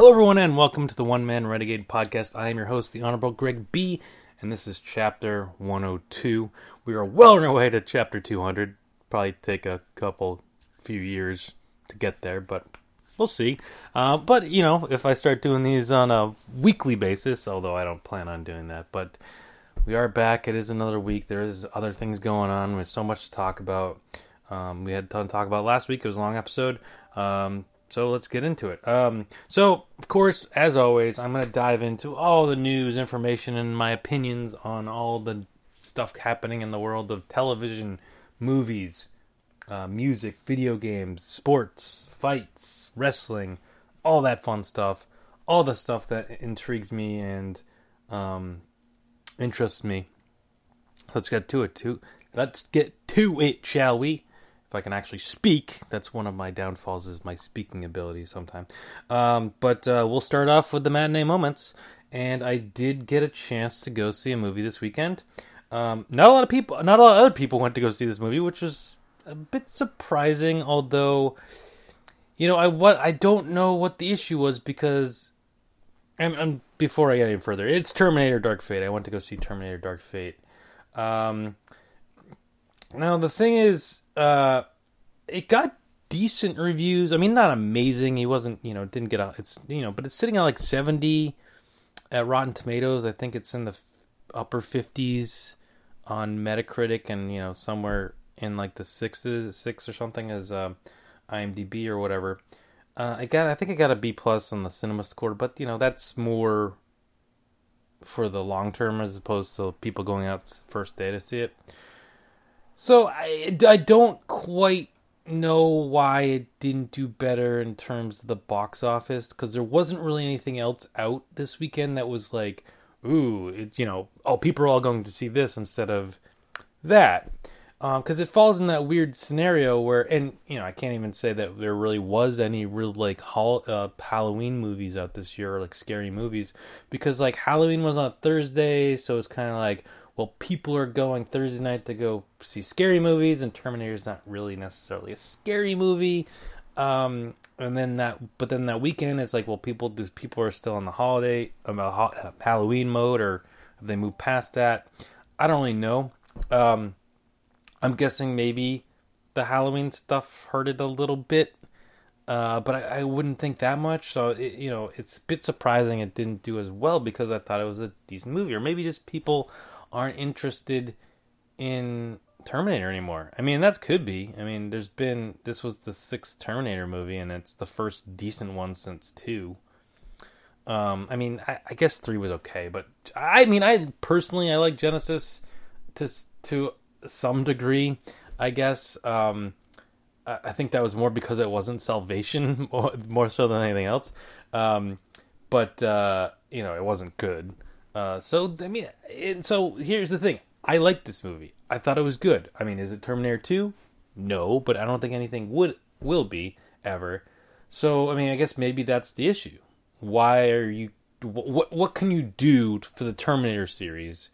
Hello, everyone, and welcome to the One Man Renegade podcast. I am your host, the Honorable Greg B., and this is chapter 102. We are well on our way to chapter 200. Probably take a couple, few years to get there, but we'll see. Uh, but, you know, if I start doing these on a weekly basis, although I don't plan on doing that, but we are back. It is another week. There is other things going on. There's so much to talk about. Um, we had a ton to talk about last week. It was a long episode. Um, so let's get into it. Um, so, of course, as always, I'm going to dive into all the news, information, and my opinions on all the stuff happening in the world of television, movies, uh, music, video games, sports, fights, wrestling, all that fun stuff, all the stuff that intrigues me and um, interests me. Let's get to it. To let's get to it, shall we? If I can actually speak. That's one of my downfalls is my speaking ability sometimes. Um, but uh, we'll start off with the matinee moments. And I did get a chance to go see a movie this weekend. Um, not a lot of people, not a lot of other people went to go see this movie, which was a bit surprising. Although, you know, I what I don't know what the issue was because, and, and before I get any further, it's Terminator: Dark Fate. I went to go see Terminator: Dark Fate. Um, now the thing is, uh, it got decent reviews. I mean, not amazing. He wasn't, you know, didn't get out. It's you know, but it's sitting at like seventy at Rotten Tomatoes. I think it's in the upper fifties on Metacritic, and you know, somewhere in like the sixes, six or something as uh, IMDb or whatever. Uh, I got, I think I got a B plus on the Cinema Score, but you know, that's more for the long term as opposed to people going out first day to see it. So I, I don't quite know why it didn't do better in terms of the box office because there wasn't really anything else out this weekend that was like, ooh, it, you know, oh, people are all going to see this instead of that. Because um, it falls in that weird scenario where, and you know, I can't even say that there really was any real like hol- uh, Halloween movies out this year, or like scary movies, because like Halloween was on Thursday, so it's kind of like, well, people are going Thursday night to go see scary movies, and Terminator is not really necessarily a scary movie. Um, and then that, but then that weekend, it's like, well, people do people are still on the holiday about uh, Halloween mode, or have they moved past that? I don't really know. Um, I'm guessing maybe the Halloween stuff hurt it a little bit, uh, but I, I, wouldn't think that much. So it, you know, it's a bit surprising it didn't do as well because I thought it was a decent movie, or maybe just people aren't interested in Terminator anymore. I mean, that could be. I mean, there's been this was the sixth Terminator movie, and it's the first decent one since two. Um, I mean, I, I guess three was okay, but I mean, I personally I like Genisys to to some degree. I guess um, I, I think that was more because it wasn't Salvation more, more so than anything else. Um, but uh, you know, it wasn't good. Uh, so I mean, and so here's the thing: I like this movie. I thought it was good. I mean, is it Terminator Two? No, but I don't think anything would will be ever. So I mean, I guess maybe that's the issue. Why are you? What what can you do for the Terminator series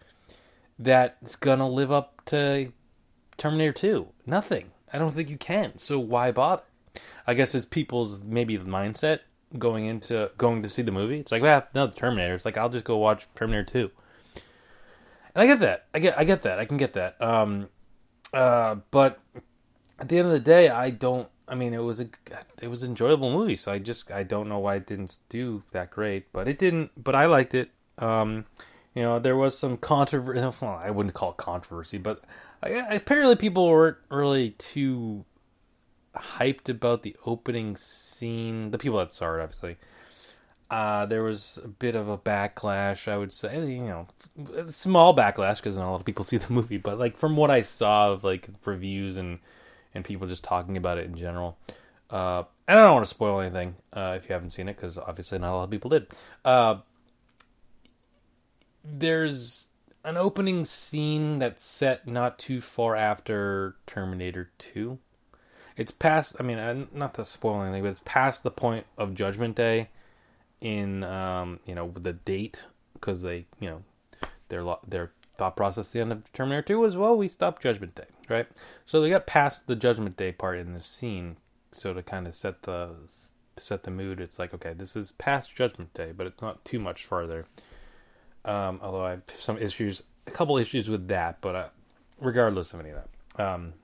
that's gonna live up to Terminator Two? Nothing. I don't think you can. So why bother? I guess it's people's maybe mindset going into going to see the movie. It's like, well, no, the Terminator. It's like I'll just go watch Terminator Two. And I get that. I get I get that. I can get that. Um, uh, but at the end of the day, I don't. I mean, it was a it was an enjoyable movie. So I just I don't know why it didn't do that great, but it didn't. But I liked it. Um, you know, there was some controversy. Well, I wouldn't call it controversy, but I, apparently people weren't really too hyped about the opening scene. The people that saw it, obviously. Uh, there was a bit of a backlash, I would say. You know, small backlash because not a lot of people see the movie, but like from what I saw of like reviews and and people just talking about it in general. Uh, and I don't want to spoil anything uh, if you haven't seen it because obviously not a lot of people did. Uh, there's an opening scene that's set not too far after Terminator 2 it's past. I mean, not to spoil anything, but it's past the point of Judgment Day. In um, you know, the date because they, you know, their their thought process the end of Terminator Two was, well, we stopped Judgment Day, right? So they got past the Judgment Day part in the scene, so to kind of set the set the mood. It's like okay, this is past Judgment Day, but it's not too much farther. Um, although I have some issues, a couple issues with that, but uh, regardless of any of that. Um,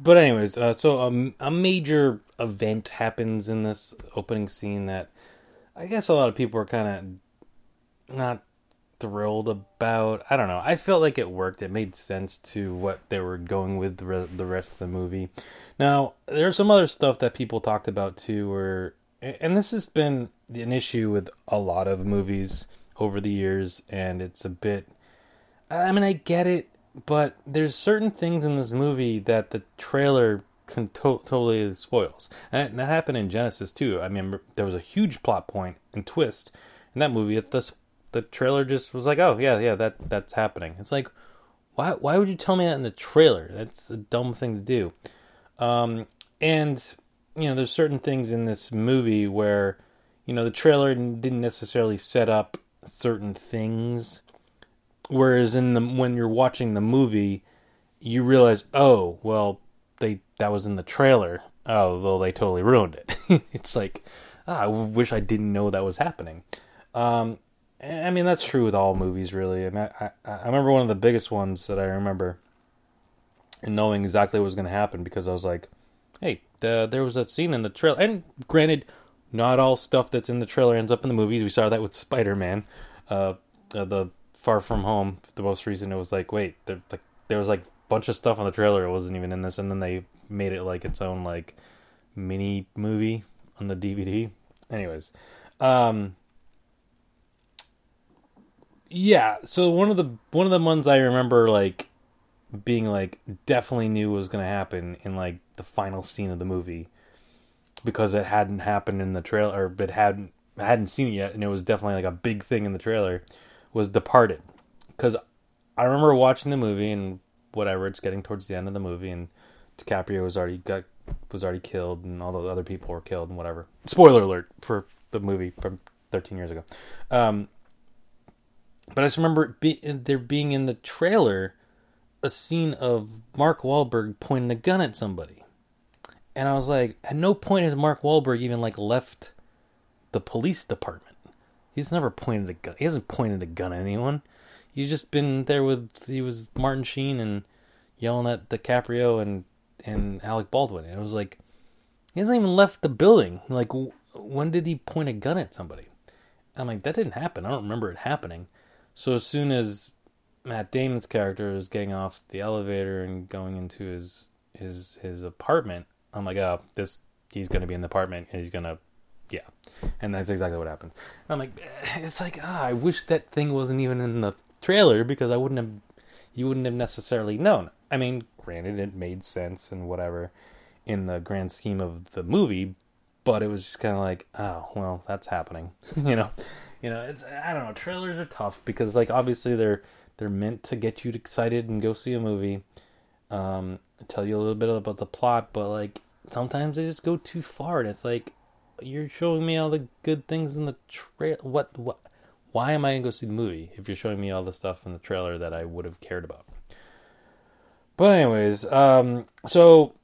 but anyways, uh, so a major event happens in this opening scene that I guess a lot of people are kind of not thrilled about. I don't know. I felt like it worked. It made sense to what they were going with the rest of the movie. Now, there's some other stuff that people talked about too, where, and this has been an issue with a lot of movies over the years, and it's a bit. I mean, I get it but there's certain things in this movie that the trailer to- totally spoils. And that happened in Genisys too. I mean, there was a huge plot point and twist in that movie. The the trailer just was like, oh yeah, yeah, that that's happening. It's like, why why would you tell me that in the trailer? That's a dumb thing to do. Um, and you know, there's certain things in this movie where you know the trailer didn't necessarily set up certain things Whereas in the when you're watching the movie, you realize, oh, well, they that was in the trailer. Oh, though they totally ruined it. it's like, ah, I wish I didn't know that was happening. Um, I mean, that's true with all movies, really. I, mean, I, I remember one of the biggest ones that I remember, and knowing exactly what was going to happen because I was like, hey, the, there was a scene in the trailer, and granted, not all stuff that's in the trailer ends up in the movies. We saw that with Spider Man. Uh, uh, the Far From Home, the most recent, it was like, wait, there, like there was like a bunch of stuff on the trailer. It wasn't even in this, and then they made it like its own like mini movie on the DVD. Anyways, um, yeah. So one of the one of the ones I remember like being like definitely knew was going to happen in like the final scene of the movie because it hadn't happened in the trailer or it hadn't hadn't seen it yet and it was definitely like a big thing in the trailer was Departed, because I remember watching the movie and whatever. It's getting towards the end of the movie, and DiCaprio was already got was already killed, and all the other people were killed, and whatever. Spoiler alert for the movie from 13 years ago. Um, but I just remember be, there being in the trailer a scene of Mark Wahlberg pointing a gun at somebody, and I was like, at no point has Mark Wahlberg even like left the police department. He's never pointed a gun. He hasn't pointed a gun at anyone. He's just been there with he was Martin Sheen and yelling at DiCaprio and and Alec Baldwin. And it was like he hasn't even left the building. Like when did he point a gun at somebody? I'm like that didn't happen. I don't remember it happening. So as soon as Matt Damon's character is getting off the elevator and going into his his his apartment, I'm like, oh, this he's gonna be in the apartment and he's gonna yeah, and that's exactly what happened. And I'm like, eh, it's like, ah, I wish that thing wasn't even in the trailer because I wouldn't have, you wouldn't have necessarily known. I mean, granted, it made sense and whatever in the grand scheme of the movie, but it was just kind of like, oh, well, that's happening, you know, you know, it's I don't know. Trailers are tough because like obviously they're they're meant to get you excited and go see a movie, um, tell you a little bit about the plot, but like sometimes they just go too far, and it's like you're showing me all the good things in the trail. What what? Why am I gonna go see the movie if you're showing me all the stuff in the trailer that I would have cared about? But anyways, um, so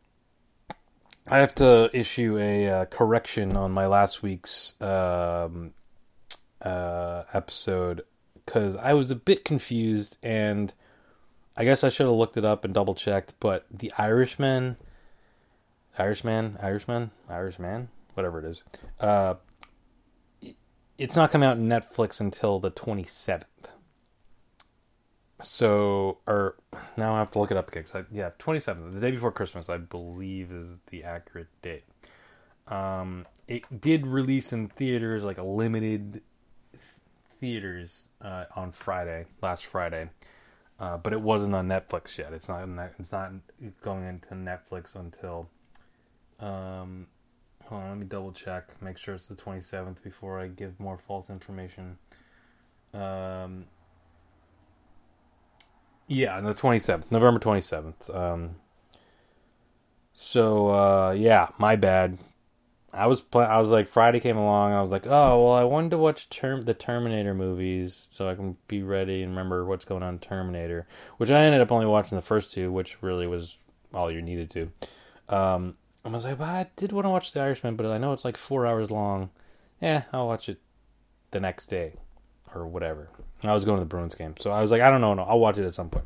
I have to issue a uh, correction on my last week's um, uh, episode because I was a bit confused and I guess I should have looked it up and double checked. But the Irishman, Irishman, Irishman, Irishman, whatever it is. Uh, it's not coming out on Netflix until the 27th. So, or now I have to look it up again. I, yeah, 27th, the day before Christmas, I believe, is the accurate date. Um, it did release in theaters, like a limited theaters, uh, on Friday, last Friday. Uh, but it wasn't on Netflix yet. It's not. It's not going into Netflix until um, Hold on, let me double check. Make sure it's the 27th before I give more false information. Um, yeah, the 27th, November 27th. Um, so uh, yeah, my bad. I was pl- I was like Friday came along. I was like, oh well, I wanted to watch term the Terminator movies so I can be ready and remember what's going on in Terminator. Which I ended up only watching the first two, which really was all you needed to. Um, I was like, well, I did want to watch The Irishman, but I know it's like four hours long. Yeah, I'll watch it the next day or whatever. I was going to the Bruins game, so I was like, I don't know, no, I'll watch it at some point.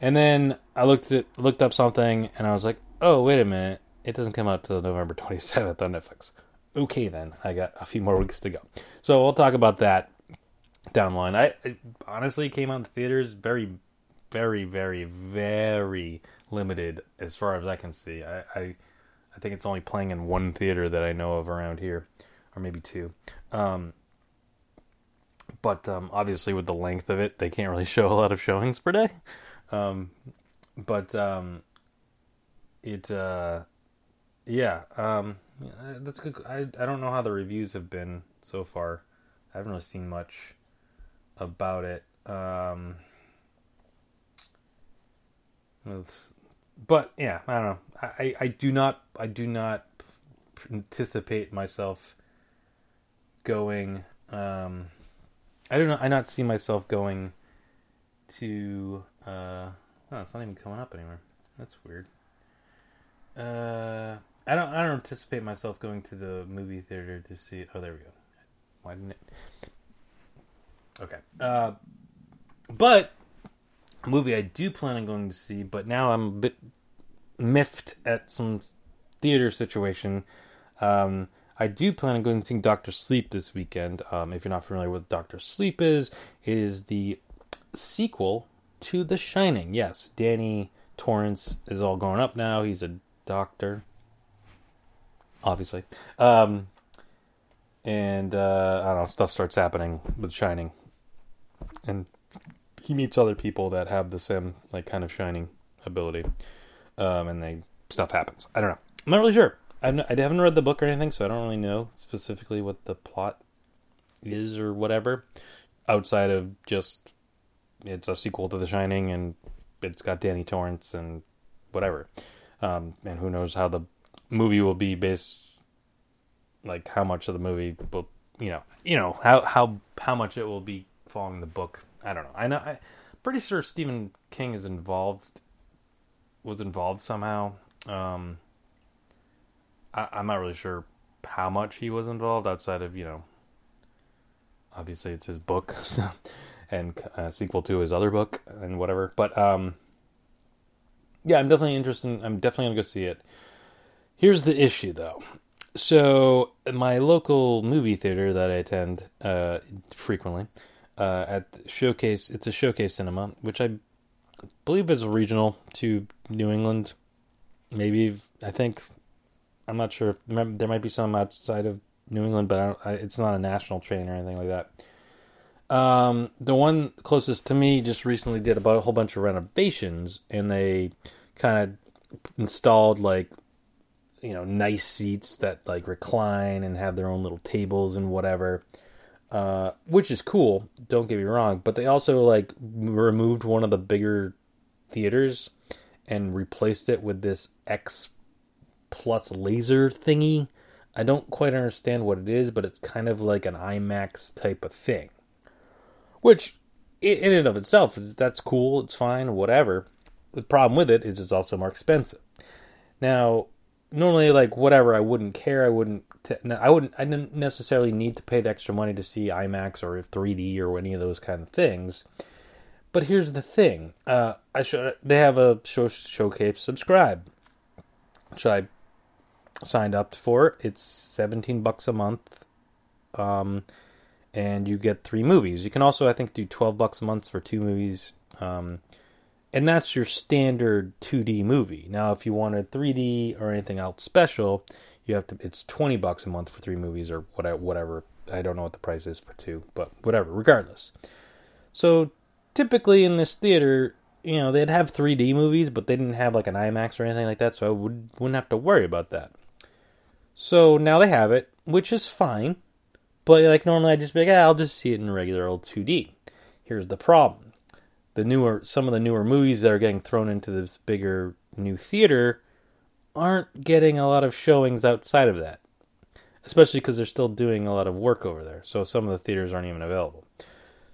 And then I looked at looked up something, and I was like, oh, wait a minute, it doesn't come out till November twenty seventh on Netflix. Okay, then I got a few more weeks to go, so we'll talk about that down the line. I, I honestly came out in the theaters very, very, very, very limited as far as I can see. I, I, I think it's only playing in one theater that I know of around here, or maybe two. Um, but um, obviously, with the length of it, they can't really show a lot of showings per day. Um, but um, it, uh, yeah, um, that's good. I I don't know how the reviews have been so far. I haven't really seen much about it. Um, but yeah, I don't know. I, I do not I do not anticipate myself going. Um, I don't know. I not see myself going to. Uh, oh, it's not even coming up anymore. That's weird. Uh, I don't. I don't anticipate myself going to the movie theater to see it. Oh, there we go. Why didn't it? Okay. Uh, but movie I do plan on going to see, but now I'm a bit miffed at some theater situation. Um, I do plan on going to see Doctor Sleep this weekend. Um, if you're not familiar with Doctor Sleep is, it is the sequel to The Shining. Yes, Danny Torrance is all grown up now. He's a doctor, obviously. Um, and uh, I don't know, stuff starts happening with Shining and he meets other people that have the same like kind of shining ability, um, and they stuff happens. I don't know. I'm not really sure. I've I haven't read the book or anything, so I don't really know specifically what the plot is or whatever. Outside of just it's a sequel to The Shining, and it's got Danny Torrance and whatever. Um, and who knows how the movie will be based, like how much of the movie will, you know, you know how how how much it will be following the book. I don't know. I know. I'm pretty sure Stephen King is involved. Was involved somehow. Um, I, I'm not really sure how much he was involved outside of you know. Obviously, it's his book, and uh, sequel to his other book and whatever. But um, yeah, I'm definitely interested. I'm definitely gonna go see it. Here's the issue, though. So my local movie theater that I attend uh, frequently uh, at Showcase. It's a Showcase Cinema, which I believe is regional to New England. Maybe I think I'm not sure if there might be some outside of New England, but I I, it's not a national chain or anything like that. Um, the one closest to me just recently did about a whole bunch of renovations, and they kind of installed like you know nice seats that like recline and have their own little tables and whatever. Uh, which is cool. Don't get me wrong, but they also like removed one of the bigger theaters and replaced it with this X plus laser thingy. I don't quite understand what it is, but it's kind of like an IMAX type of thing. Which, in and of itself, is that's cool. It's fine, whatever. The problem with it is it's also more expensive. Now, normally, like whatever, I wouldn't care. I wouldn't to, I wouldn't I didn't necessarily need to pay the extra money to see IMAX or 3D or any of those kind of things. But here's the thing: uh, I show, they have a show, showcase subscribe, which I signed up for. It's seventeen bucks a month, um, and you get three movies. You can also, I think, do twelve bucks a month for two movies. Um, and that's your standard 2D movie. Now, if you wanted 3D or anything else special, you have to it's 20 bucks a month for three movies or whatever whatever. I don't know what the price is for two but whatever regardless. So typically in this theater you know they'd have 3d movies but they didn't have like an imax or anything like that so i would, wouldn't have to worry about that. So now they have it which is fine but like normally i'd just be like ah, i'll just see it in regular old 2d here's the problem the newer some of the newer movies that are getting thrown into this bigger new theater aren't getting a lot of showings outside of that, especially because they're still doing a lot of work over there. So some of the theaters aren't even available.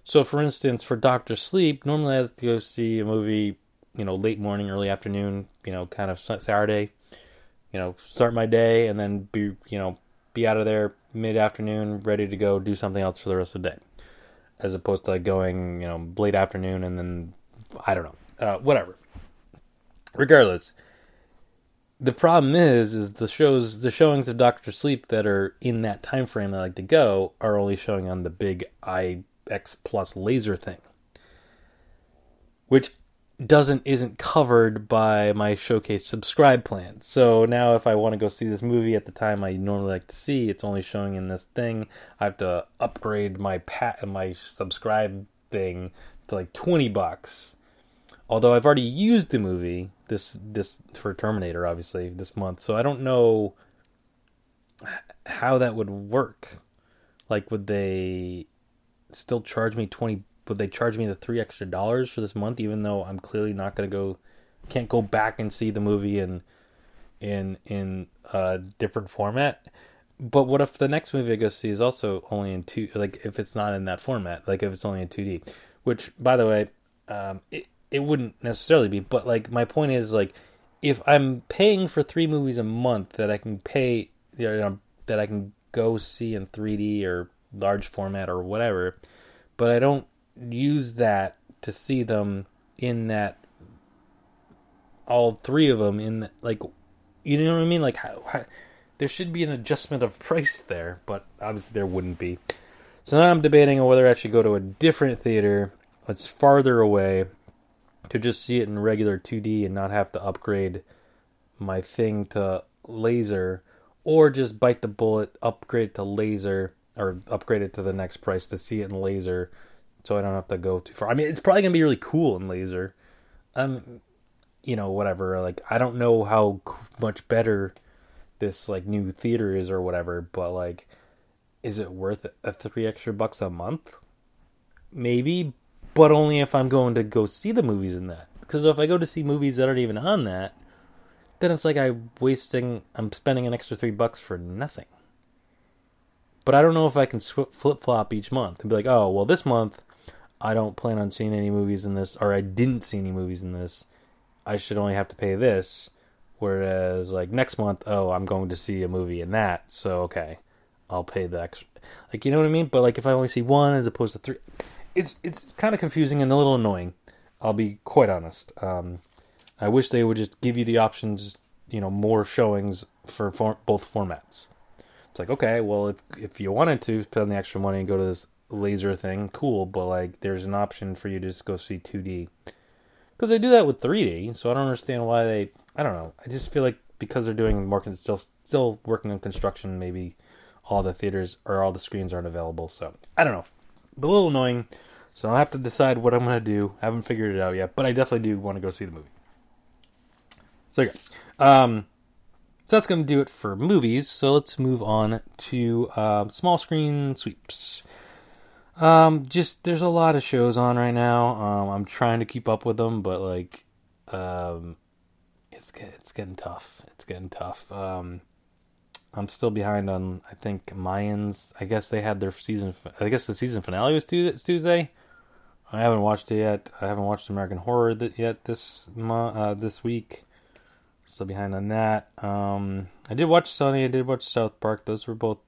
So, for instance, for Doctor Sleep, normally I have to go see a movie you know, late morning, early afternoon, you know, kind of Saturday, you know, start my day and then be, you know, be out of there mid afternoon, ready to go do something else for the rest of the day. As opposed to like going, you know, late afternoon and then, I don't know, uh, whatever. Regardless, the problem is, is the shows, the showings of Doctor Sleep that are in that time frame that I like to go are only showing on the big IX Plus laser thing, which doesn't isn't covered by my showcase subscribe plan. So now if I want to go see this movie at the time I normally like to see, it's only showing in this thing. I have to upgrade my pat and my subscribe thing to like 20 bucks. Although I've already used the movie this this for Terminator obviously this month. So I don't know how that would work. Like would they still charge me 20 would they charge me the three extra dollars for this month, even though I'm clearly not to go, can't go back and see the movie in in in a different format. But what if the next movie I go see is also only in two? Like if it's not in that format, like if it's only in two D, which by the way, um, it it wouldn't necessarily be. But like my point is like if I'm paying for three movies a month that I can pay, you know, that I can go see in 3D or large format or whatever, but I don't use that to see them in that all three of them in the, like you know what I mean? Like how, how, there should be an adjustment of price there but obviously there wouldn't be. So now I'm debating on whether I should go to a different theater that's farther away to just see it in regular 2D and not have to upgrade my thing to laser or just bite the bullet upgrade to laser or upgrade it to the next price to see it in laser so I don't have to go too far. I mean, it's probably gonna be really cool in laser. Um, you know, whatever. Like, I don't know how much better this like new theater is or whatever, but like, is it worth a three extra bucks a month? Maybe, but only if I'm going to go see the movies in that. Because if I go to see movies that aren't even on that, then it's like I'm wasting, I'm spending an extra three bucks for nothing. But I don't know if I can flip flop each month and be like, oh, well, this month I don't plan on seeing any movies in this, or I didn't see any movies in this, I should only have to pay this. Whereas, like next month, oh, I'm going to see a movie in that, so okay, I'll pay the extra. Like, you know what I mean? But like, if I only see one as opposed to three, it's it's kind of confusing and a little annoying. I'll be quite honest. Um, I wish they would just give you the options, you know, more showings for for both formats. It's like, okay, well, if if you wanted to spend the extra money and go to this laser thing, cool, but like there's an option for you to just go see 2D. Because they do that with 3D, so I don't understand why they. I don't know. I just feel like because they're doing more, still still working on construction, maybe all the theaters or all the screens aren't available. So I don't know. a little annoying. So I'll have to decide what I'm gonna do. I haven't figured it out yet, but I definitely do want to go see the movie. So yeah. Um, so that's to do it for movies. So let's move on to uh, small screen sweeps. Um, just there's a lot of shows on right now. Um, I'm trying to keep up with them, but like, um, it's it's getting tough. It's getting tough. Um, I'm still behind on I think Mayans. I guess they had their season. I guess the season finale was Tuesday. I haven't watched it yet. I haven't watched American Horror yet this uh, this week. Still behind on that. Um, I did watch Sunny. I did watch South Park. Those were both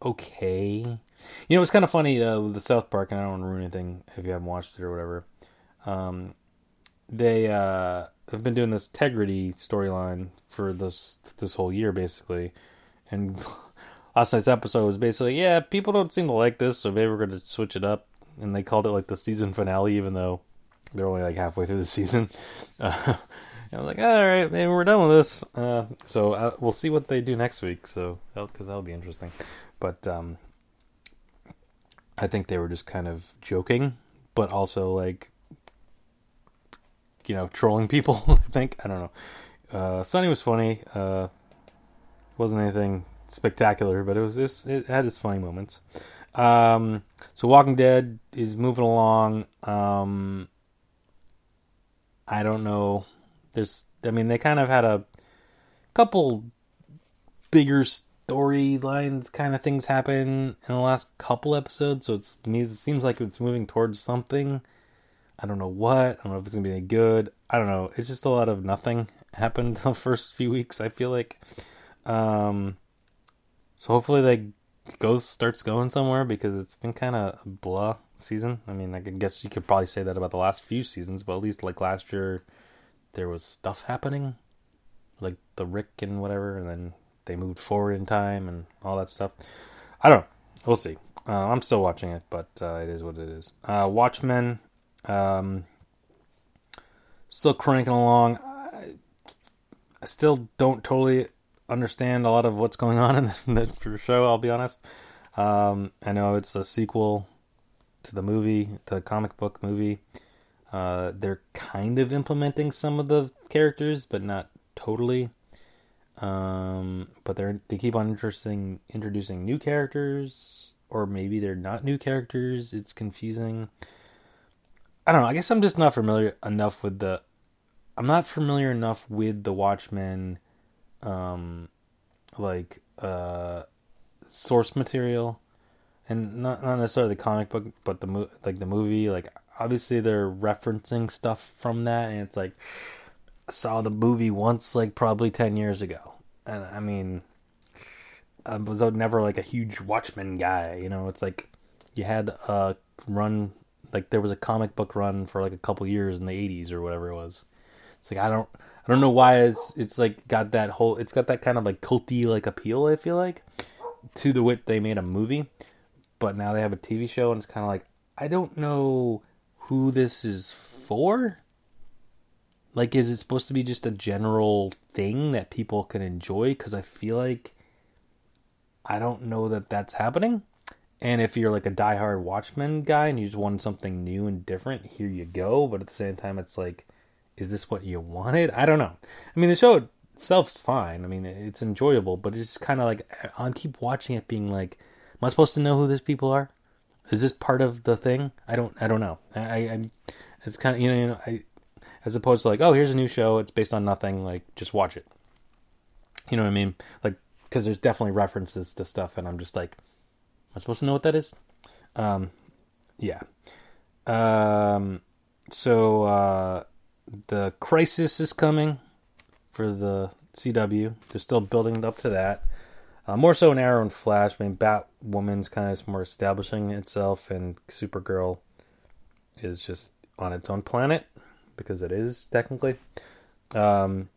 okay. You know, it's kind of funny uh, with the South Park, and I don't want to ruin anything if you haven't watched it or whatever. Um, they uh, have been doing this integrity storyline for this this whole year, basically. And last night's episode was basically, yeah, people don't seem to like this, so maybe we're going to switch it up. And they called it like the season finale, even though they're only like halfway through the season. Uh, I'm like, all right, maybe we're done with this. Uh, so uh, we'll see what they do next week. So because that'll, that'll be interesting. But um, I think they were just kind of joking, but also like you know trolling people. I think I don't know. Uh, Sunny was funny. Uh, wasn't anything spectacular, but it was, it, was, it had its funny moments. Um, so Walking Dead is moving along. Um, I don't know. There's, I mean, they kind of had a couple bigger storylines kind of things happen in the last couple episodes, so it seems like it's moving towards something. I don't know what. I don't know if it's gonna be any good. I don't know. It's just a lot of nothing happened the first few weeks. I feel like. Um, so hopefully they goes starts going somewhere because it's been kind of a blah season. I mean, I guess you could probably say that about the last few seasons, but at least like last year, there was stuff happening, like the Rick and whatever, and then they moved forward in time and all that stuff. I don't know. We'll see. Uh, I'm still watching it, but uh, it is what it is. Uh, Watchmen, um, still cranking along. I, I, still don't totally understand a lot of what's going on in the, the show. I'll be honest. Um, I know it's a sequel to the movie, the comic book movie. Uh, they're kind of implementing some of the characters, but not totally. Um, but they're they keep on interesting introducing new characters, or maybe they're not new characters. It's confusing. I don't know. I guess I'm just not familiar enough with the. I'm not familiar enough with the Watchmen, um, like uh, source material, and not not necessarily the comic book, but the mo- like the movie. Like obviously they're referencing stuff from that, and it's like saw the movie once, like probably ten years ago, and I mean, I was never like a huge Watchmen guy. You know, it's like you had a run, like there was a comic book run for like a couple years in the '80s or whatever it was. It's like I don't, I don't know why it's it's like got that whole, it's got that kind of like culty like appeal. I feel like to the wit they made a movie, but now they have a TV show, and it's kind of like I don't know who this is for like, is it supposed to be just a general thing that people can enjoy? Because I feel like I don't know that that's happening. And if you're like a diehard Watchmen guy and you just want something new and different, here you go. But at the same time, it's like, is this what you wanted? I don't know. I mean, the show itself's fine. I mean, it's enjoyable, but it's kind of like I keep watching it, being like, am I supposed to know who these people are? Is this part of the thing? I don't. I don't know. I. I it's kind of you know. You know I as opposed to like, oh, here's a new show. It's based on nothing. Like, just watch it. You know what I mean? Like, because there's definitely references to stuff, and I'm just like, am I supposed to know what that is? Um, yeah. Um, so uh, the crisis is coming for the CW. They're still building up to that. Uh, more so in Arrow and Flash. I mean, Batwoman's kind of more establishing itself, and Supergirl is just on its own planet because it is technically. Um,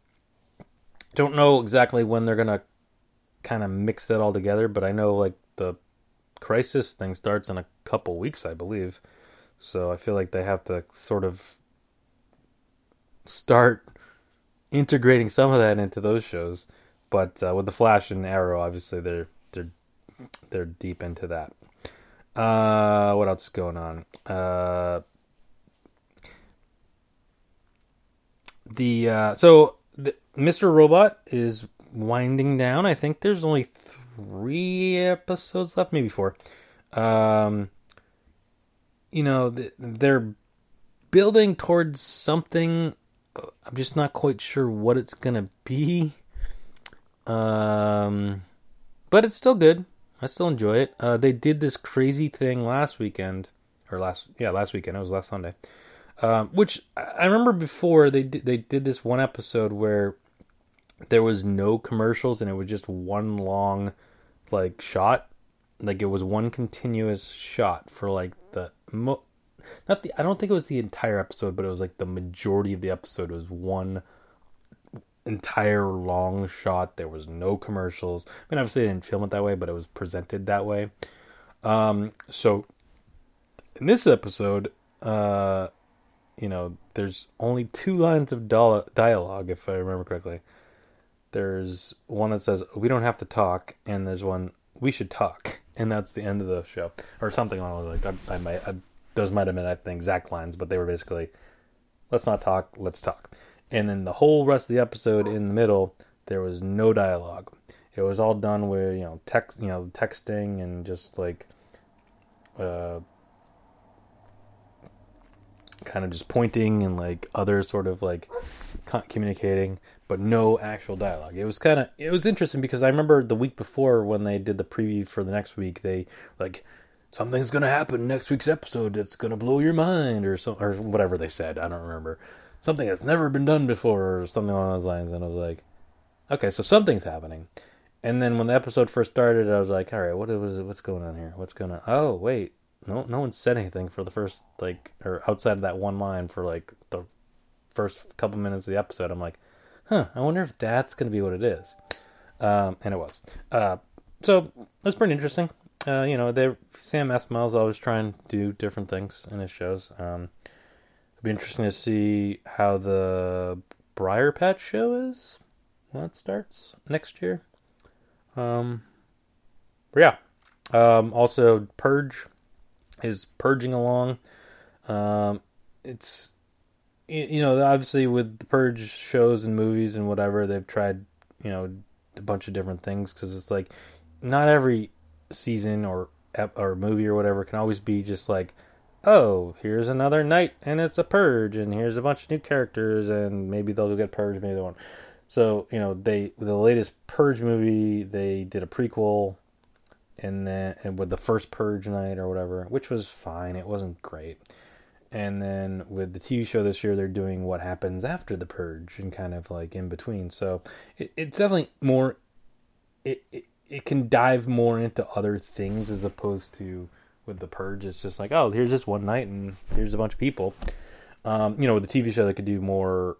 don't know exactly when they're gonna kind of mix that all together, but I know like the crisis thing starts in a couple weeks, I believe. So I feel like they have to sort of start integrating some of that into those shows. But uh, with the Flash and Arrow, obviously they're they're they're deep into that. Uh, what else is going on? Uh, the uh, so the, Mr. Robot is winding down. I think there's only three episodes left, maybe four. Um, you know, they're building towards something. I'm just not quite sure what it's gonna be. Um, but it's still good. I still enjoy it. Uh, they did this crazy thing last weekend, or last yeah last weekend. It was last Sunday um, which I remember before they did, they did this one episode where there was no commercials and it was just one long like shot, like it was one continuous shot for like the mo- not the I don't think it was the entire episode, but it was like the majority of the episode was one entire long shot. There was no commercials. I mean, obviously they didn't film it that way, but it was presented that way. Um, so in this episode, uh, you know, there's only two lines of dialogue, if I remember correctly. There's one that says, We don't have to talk, and there's one, We should talk. And that's the end of the show. Or something along like that. I, I might, I, those might have been I think, exact lines, but they were basically, Let's not talk, let's talk. And then the whole rest of the episode in the middle, there was no dialogue. It was all done with, you know, text, you know, texting and just like, uh, kind of just pointing and like other sort of like communicating, but no actual dialogue. It was kind of it was interesting because I remember the week before when they did the preview for the next week, they like something's gonna happen next week's episode that's gonna blow your mind or so or whatever they said. I don't remember something that's never been done before or something along those lines. And I was like, okay, so something's happening. And then when the episode first started, I was like, all right, what was it? What's going on here? What's going on? Oh, wait, no, no one said anything for the first like or outside of that one line for like the first couple minutes of the episode. I'm like, huh, I wonder if that's to be what it is. Um, and it was. Uh, so it was pretty interesting. Uh, you know, they Sam Esmail's always trying to do different things in his shows. Um, it'll be interesting to see how the Briarpatch show is when it starts next year. Um, but yeah. Um, also, Purge is purging along. Um, it's you know obviously with the Purge shows and movies and whatever they've tried you know a bunch of different things because it's like not every season or or movie or whatever can always be just like oh here's another night and it's a purge and here's a bunch of new characters and maybe they'll get purged maybe they won't so you know they the latest purge movie they did a prequel and then and with the first purge night or whatever which was fine. It wasn't great. And then with the tv show this year they're doing what happens after the purge and kind of like in between. So it, it's definitely more it, it it can dive more into other things as opposed to with the purge. It's just like oh here's this one night and here's a bunch of people. Um, you know with the tv show they could do more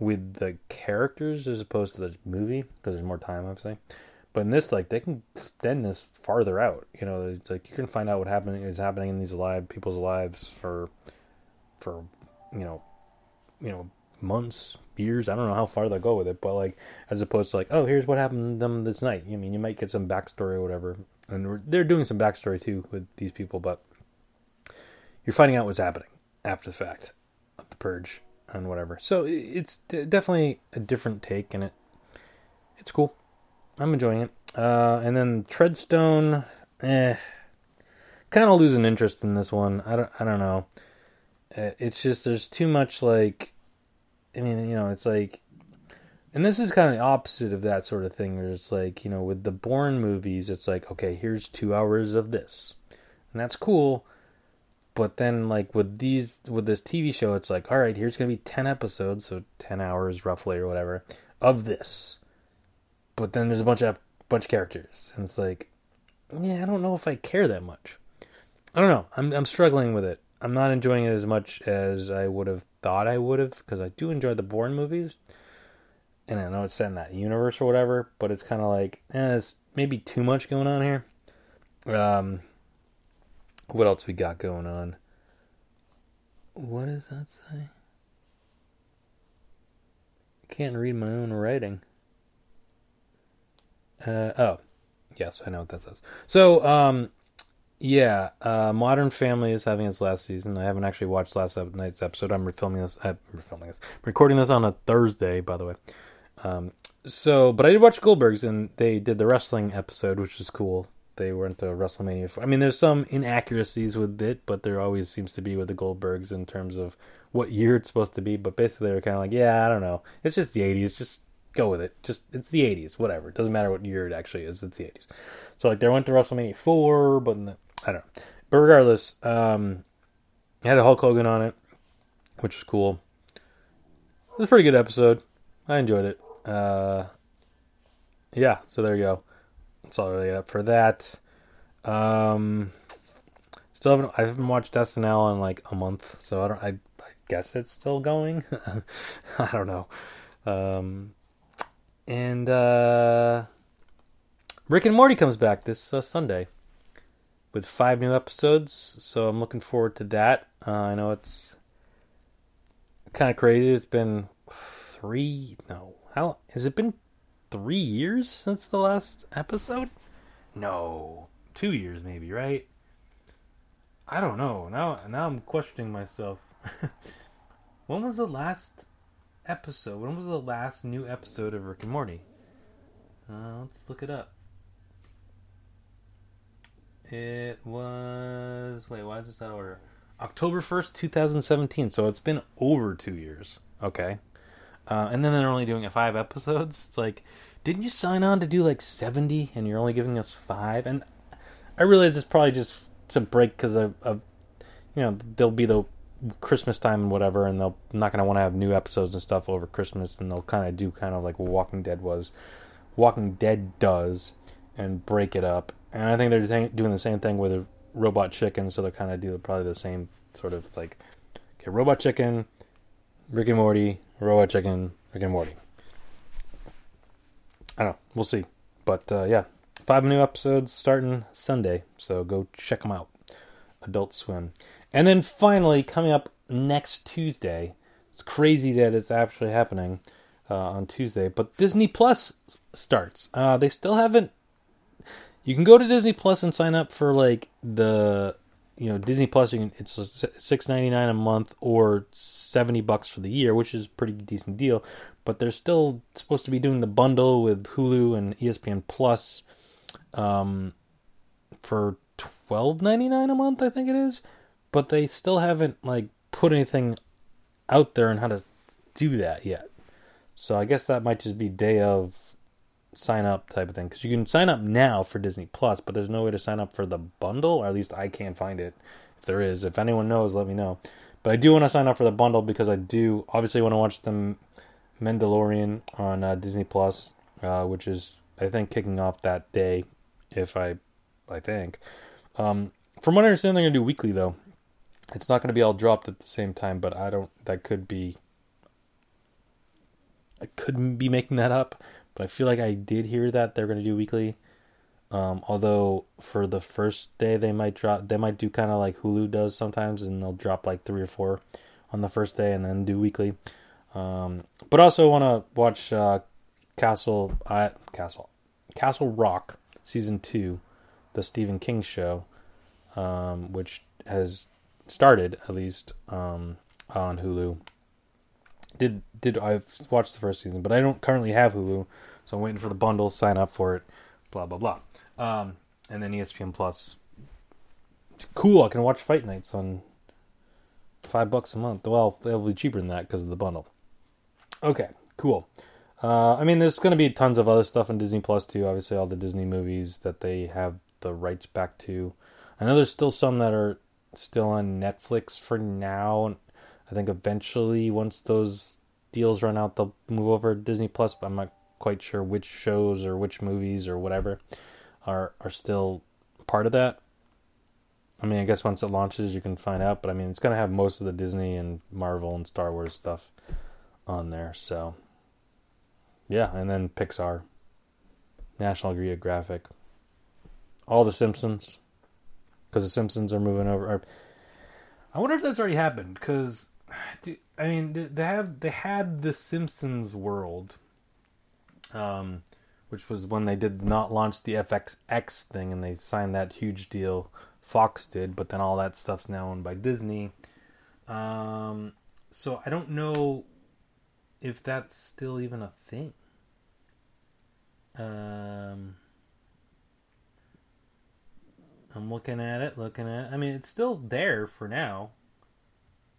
with the characters as opposed to the movie because there's more time obviously but in this like they can extend this farther out you know like you can find out what happening is happening in these live people's lives for for you know you know months years. I don't know how far they'll go with it, but like as opposed to like, oh, here's what happened to them this night. I mean, you might get some backstory or whatever, and they're doing some backstory too with these people, but you're finding out what's happening after the fact of the purge and whatever. So it's definitely a different take, and it it's cool. I'm enjoying it. Uh, and then Treadstone, eh, kind of losing interest in this one. I don't, I don't know. Uh, it's just there's too much like I mean, you know, it's like, and this is kind of the opposite of that sort of thing. Where it's like, you know, with the Bourne movies, it's like, okay, here's two hours of this, and that's cool. But then, like with these, with this TV show, it's like, all right, here's gonna be ten episodes, so ten hours roughly or whatever of this. But then there's a bunch of bunch of characters, and it's like, yeah, I don't know if I care that much. I don't know. I'm I'm struggling with it. I'm not enjoying it as much as I would have thought I would have because I do enjoy the Bourne movies, and I know it's set in that universe or whatever. But it's kind of like, eh, there's maybe too much going on here. Um, what else we got going on? What does that say? I can't read my own writing. Uh, oh, yes, I know what that says. So, um, yeah, uh, Modern Family is having its last season. I haven't actually watched last night's episode. I'm filming this. I'm filming this. Recording this on a Thursday, by the way. Um, so, but I did watch Goldbergs, and they did the wrestling episode, which is cool. They went to WrestleMania. For, I mean, there's some inaccuracies with it, but there always seems to be with the Goldbergs in terms of what year it's supposed to be. But basically, they're kind of like, yeah, I don't know. It's just the 80s. Just go with it. Just it's the 80s. Whatever. It doesn't matter what year it actually is. It's the 80s. So like, they went to WrestleMania four, but the, I don't know. But regardless, um, it had a Hulk Hogan on it, which was cool. It was a pretty good episode. I enjoyed it. Uh, yeah, so there you go. That's all I really up for that. Um, still haven't I haven't watched SNL in like a month, so I don't. I, I guess it's still going. I don't know. Um, and uh, Rick and Morty comes back this uh, Sunday with five new episodes. So I'm looking forward to that. Uh, I know it's kind of crazy. It's been three. No, how has it been? Three years since the last episode? No, two years maybe. Right? I don't know. Now, now I'm questioning myself. when was the last episode? When was the last new episode of Rick and Morty? Uh, let's look it up. It was wait, why is this out of order? October first, two thousand seventeen. So it's been over two years. Okay, uh, and then they're only doing five episodes. It's like, didn't you sign on to do like seventy, and you're only giving us five? And I realize it's probably just to break because of, of, you know, there'll be the Christmas time and whatever, and they'll not going to want to have new episodes and stuff over Christmas, and they'll kind of do kind of like Walking Dead was, Walking Dead does, and break it up. And I think they're doing the same thing with Robot Chicken, so they're kind of doing probably the same sort of like, okay, Robot Chicken, Rick and Morty, Robot Chicken, Rick and Morty. I don't know. We'll see. But uh, yeah, five new episodes starting Sunday, so go check them out. Adult Swim. And then finally, coming up next Tuesday, it's crazy that it's actually happening uh, on Tuesday, but Disney Plus starts. Uh, they still haven't. You can go to Disney Plus and sign up for like the you know Disney Plus. You can it's six ninety nine a month or seventy bucks for the year, which is a pretty decent deal. But they're still supposed to be doing the bundle with Hulu and ESPN Plus um, for twelve ninety nine a month. I think it is, but they still haven't like put anything out there on how to do that yet. So I guess that might just be day of sign up type of thing because you can sign up now for Disney Plus, but there's no way to sign up for the bundle, or at least I can't find it. If there is, if anyone knows, let me know. But I do want to sign up for the bundle because I do obviously want to watch the Mandalorian on uh, Disney Plus, uh, which is I think kicking off that day. If I, I think. Um, from what I understand, they're gonna do weekly though. It's not gonna be all dropped at the same time, but I don't. That could be. I couldn't be making that up but I feel like I did hear that they're going to do weekly. Um, although for the first day they might drop, they might do kind of like Hulu does sometimes, and they'll drop like three or four on the first day and then do weekly. Um, but also want to watch uh, Castle, Castle, Castle Rock season two, the Stephen King show, um, which has started at least um, on Hulu. Did did I've watched the first season, but I don't currently have Hulu, so I'm waiting for the bundle, sign up for it, blah blah blah. Um, and then ESPN Plus. Cool, I can watch fight nights on five bucks a month. Well, it'll be cheaper than that because of the bundle. Okay, cool. Uh, I mean, there's going to be tons of other stuff on Disney Plus too. Obviously, all the Disney movies that they have the rights back to. I know there's still some that are still on Netflix for now. I think eventually, once those deals run out, they'll move over to Disney Plus. But I'm not quite sure which shows or which movies or whatever are are still part of that. I mean, I guess once it launches, you can find out. But I mean, it's gonna have most of the Disney and Marvel and Star Wars stuff on there. So yeah, and then Pixar, National Geographic, all the Simpsons, because the Simpsons are moving over. I wonder if that's already happened. Because, I mean, they have they had the Simpsons world um, which was when they did not launch the FXX thing and they signed that huge deal. Fox did, but then all that stuff's now owned by Disney. Um, so I don't know if that's still even a thing. Um, I'm looking at it, looking at. It. I mean, it's still there for now.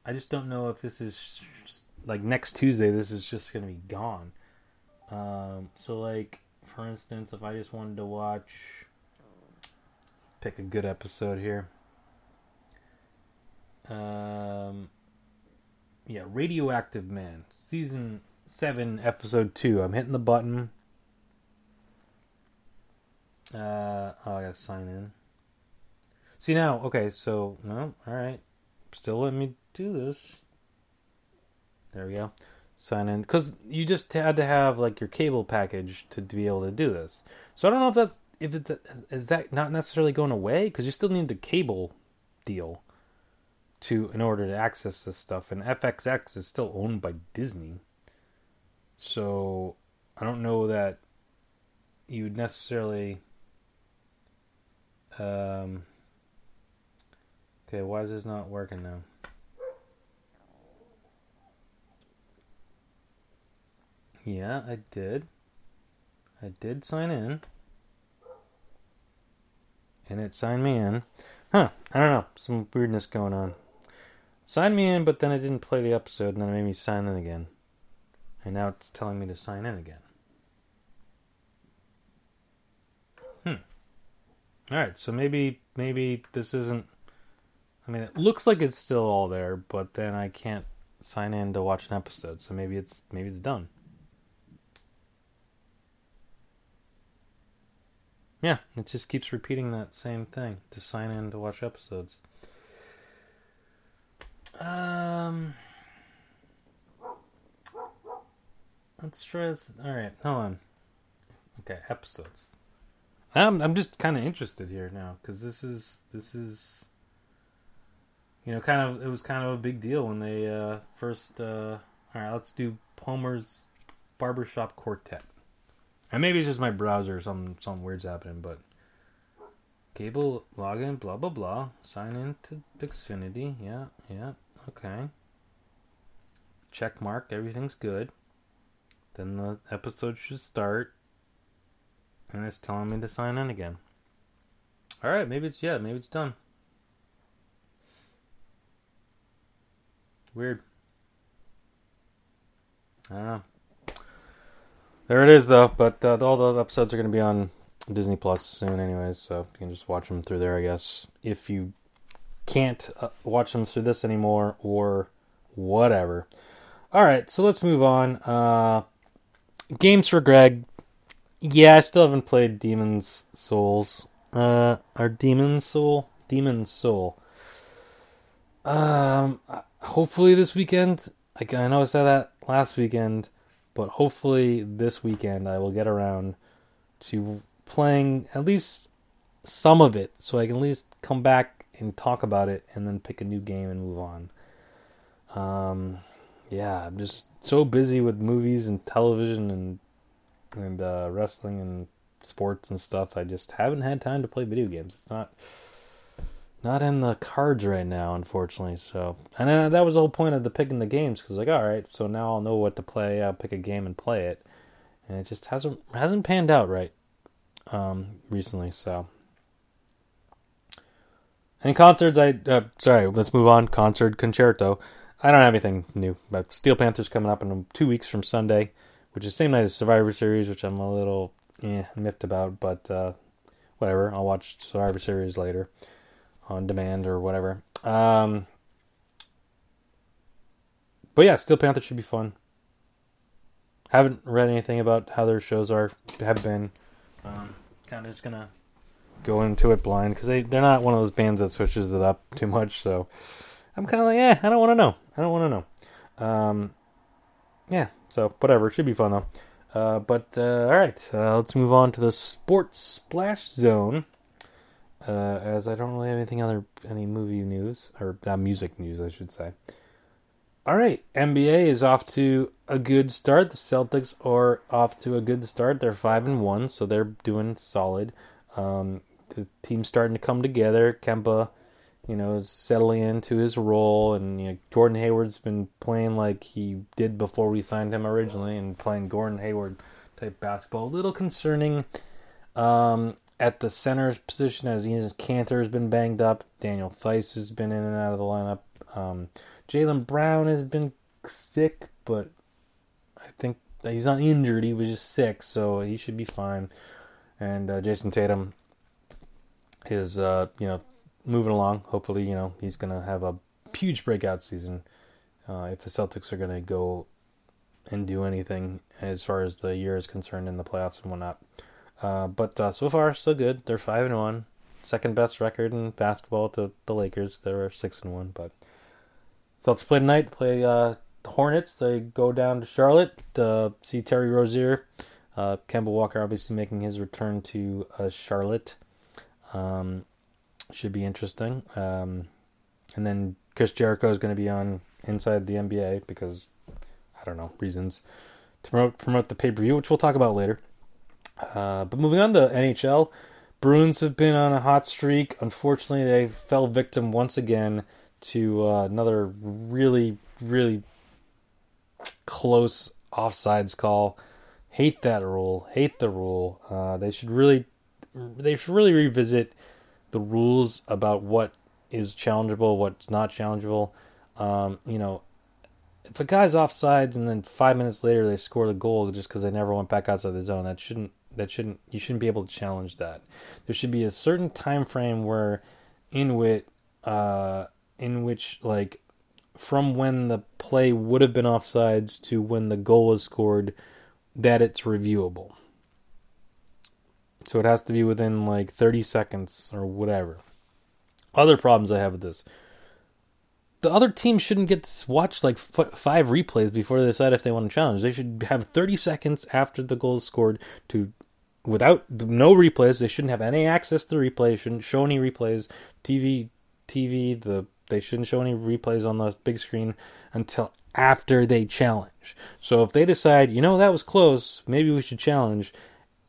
I just don't know if this is just, like next Tuesday. This is just going to be gone. Um, so, like, for instance, if I just wanted to watch, pick a good episode here. Um, yeah, Radioactive Man, season seven, episode two. I'm hitting the button. Uh, oh, I gotta sign in. See now, okay, so no, all right, still let me do this. There we go sign in because you just had to have like your cable package to, to be able to do this. So I don't know if that's if it's is that not necessarily going away because you still need the cable deal to in order to access this stuff and FXX is still owned by Disney. So I don't know that you would necessarily um Okay, why is this not working now? Yeah, I did. I did sign in. And it signed me in. Huh, I don't know. Some weirdness going on. Signed me in, but then it didn't play the episode, and then it made me sign in again. And now it's telling me to sign in again. Hmm. All right, so maybe maybe this isn't. I mean, it looks like it's still all there, but then I can't sign in to watch an episode. So maybe it's maybe it's done. Yeah, it just keeps repeating that same thing to sign in to watch episodes. Um, let's try this. All right, hold on. Okay, episodes. I'm I'm just kind of interested here now because this is this is you know kind of it was kind of a big deal when they uh, first. Uh, all right, let's do Palmer's Barbershop Quartet. And maybe it's just my browser or some some weird's happening, but cable login, blah blah blah. Sign in to Xfinity. Yeah, yeah, okay. Check mark, everything's good. Then the episode should start. And it's telling me to sign in again. Alright, maybe it's yeah, maybe it's done. Weird. I don't know. There it is, though. But uh, all the episodes are going to be on Disney Plus soon, anyways. So you can just watch them through there, I guess. If you can't uh, watch them through this anymore, or whatever. All right, so let's move on. Uh, games for Greg. Yeah, I still haven't played Demon's Souls. Uh, or Demon's Soul, Demon's Soul. Um, hopefully this weekend. I know I said that last weekend but hopefully this weekend I will get around to playing at least some of it so I can at least come back and talk about it and then pick a new game and move on. Um, yeah, I'm just so busy with movies and television and and uh, wrestling and sports and stuff. I just haven't had time to play video games. It's not not in the cards right now, unfortunately. So, and then that was the whole point of the picking the games because like, all right, so now I'll know what to play. I'll pick a game and play it, and it just hasn't hasn't panned out right um, recently. So, and concerts, I uh, sorry, let's move on. Concert concerto. I don't have anything new, but Steel Panther's coming up in two weeks from Sunday, which is the same night as Survivor Series, which I'm a little eh, miffed about, but uh, whatever. I'll watch Survivor Series later on demand or whatever. Um, but yeah, Steel Panther should be fun. Haven't read anything about how their shows are have been. Um, kind of just gonna go into it blind because they they're not one of those bands that switches it up too much. So I'm kind of like, yeah, I don't want to know. I don't want to know. Um, yeah, so whatever. It should be fun though. Uh, but uh, all right, uh, let's move on to the sports splash zone uh, as I don't really have anything other any movie news or uh, music news, I should say. All right, NBA is off to a good start. The Celtics are off to a good start. They're five and one, so they're doing solid. Um, the team's starting to come together. Kemba, you know, is settling into his role, and you know, Gordon Hayward's been playing like he did before we signed him originally, and playing Gordon Hayward type basketball. A little concerning. Um, at the center position as Enes Kanter has been banged up. Daniel Theis has been in and out of the lineup. Um, Jaylen Brown has been sick, but I think he's not injured. He was just sick, so he should be fine. And uh, Jayson Tatum is, uh, you know, moving along. Hopefully, you know, he's going to have a huge breakout season uh, if the Celtics are going to go and do anything as far as the year is concerned in the playoffs and whatnot. Uh, but uh, so far, so good. They're five and one, second best record in basketball to the Lakers. They're six and one. But so let's play tonight. Play uh, the Hornets. They go down to Charlotte to see Terry Rozier. Uh, Walker obviously making his return to uh, Charlotte. Um, should be interesting. Um, and then Chris Jericho is going to be on inside the NBA because I don't know reasons to promote promote the pay per view, which we'll talk about later. Uh, but moving on to NHL, Bruins have been on a hot streak. Unfortunately, they fell victim once again to uh, another really, really close offsides call. Hate that rule. Hate the rule. Uh, they should really, they should really revisit the rules about what is challengeable, what's not challengeable. Um, you know, if a guy's offsides and then five minutes later they score the goal just because they never went back outside the zone, that shouldn't that shouldn't you shouldn't be able to challenge that. There should be a certain time frame where in which uh in which like from when the play would have been offsides to when the goal was scored that it's reviewable. So it has to be within like 30 seconds or whatever. Other problems I have with this. The other team shouldn't get to watch like five replays before they decide if they want to challenge. They should have 30 seconds after the goal is scored to, without no replays. They shouldn't have any access to the replay. Shouldn't show any replays. TV, TV. The they shouldn't show any replays on the big screen until after they challenge. So if they decide, you know, that was close, maybe we should challenge,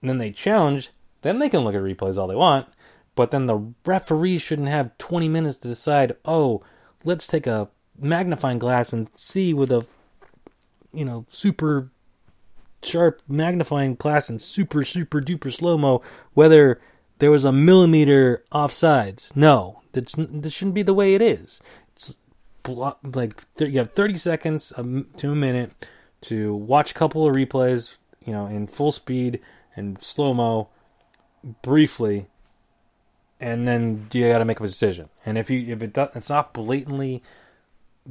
and then they challenge, then they can look at replays all they want. But then the referees shouldn't have 20 minutes to decide, oh, let's take a magnifying glass and see with a, you know, super sharp magnifying glass and super, super duper slow mo whether there was a millimeter offsides. No, that's, this shouldn't be the way it is. It's like you have 30 seconds to a minute to watch a couple of replays, you know, in full speed and slow mo briefly and then you got to make a decision. And if you if it does, it's not blatantly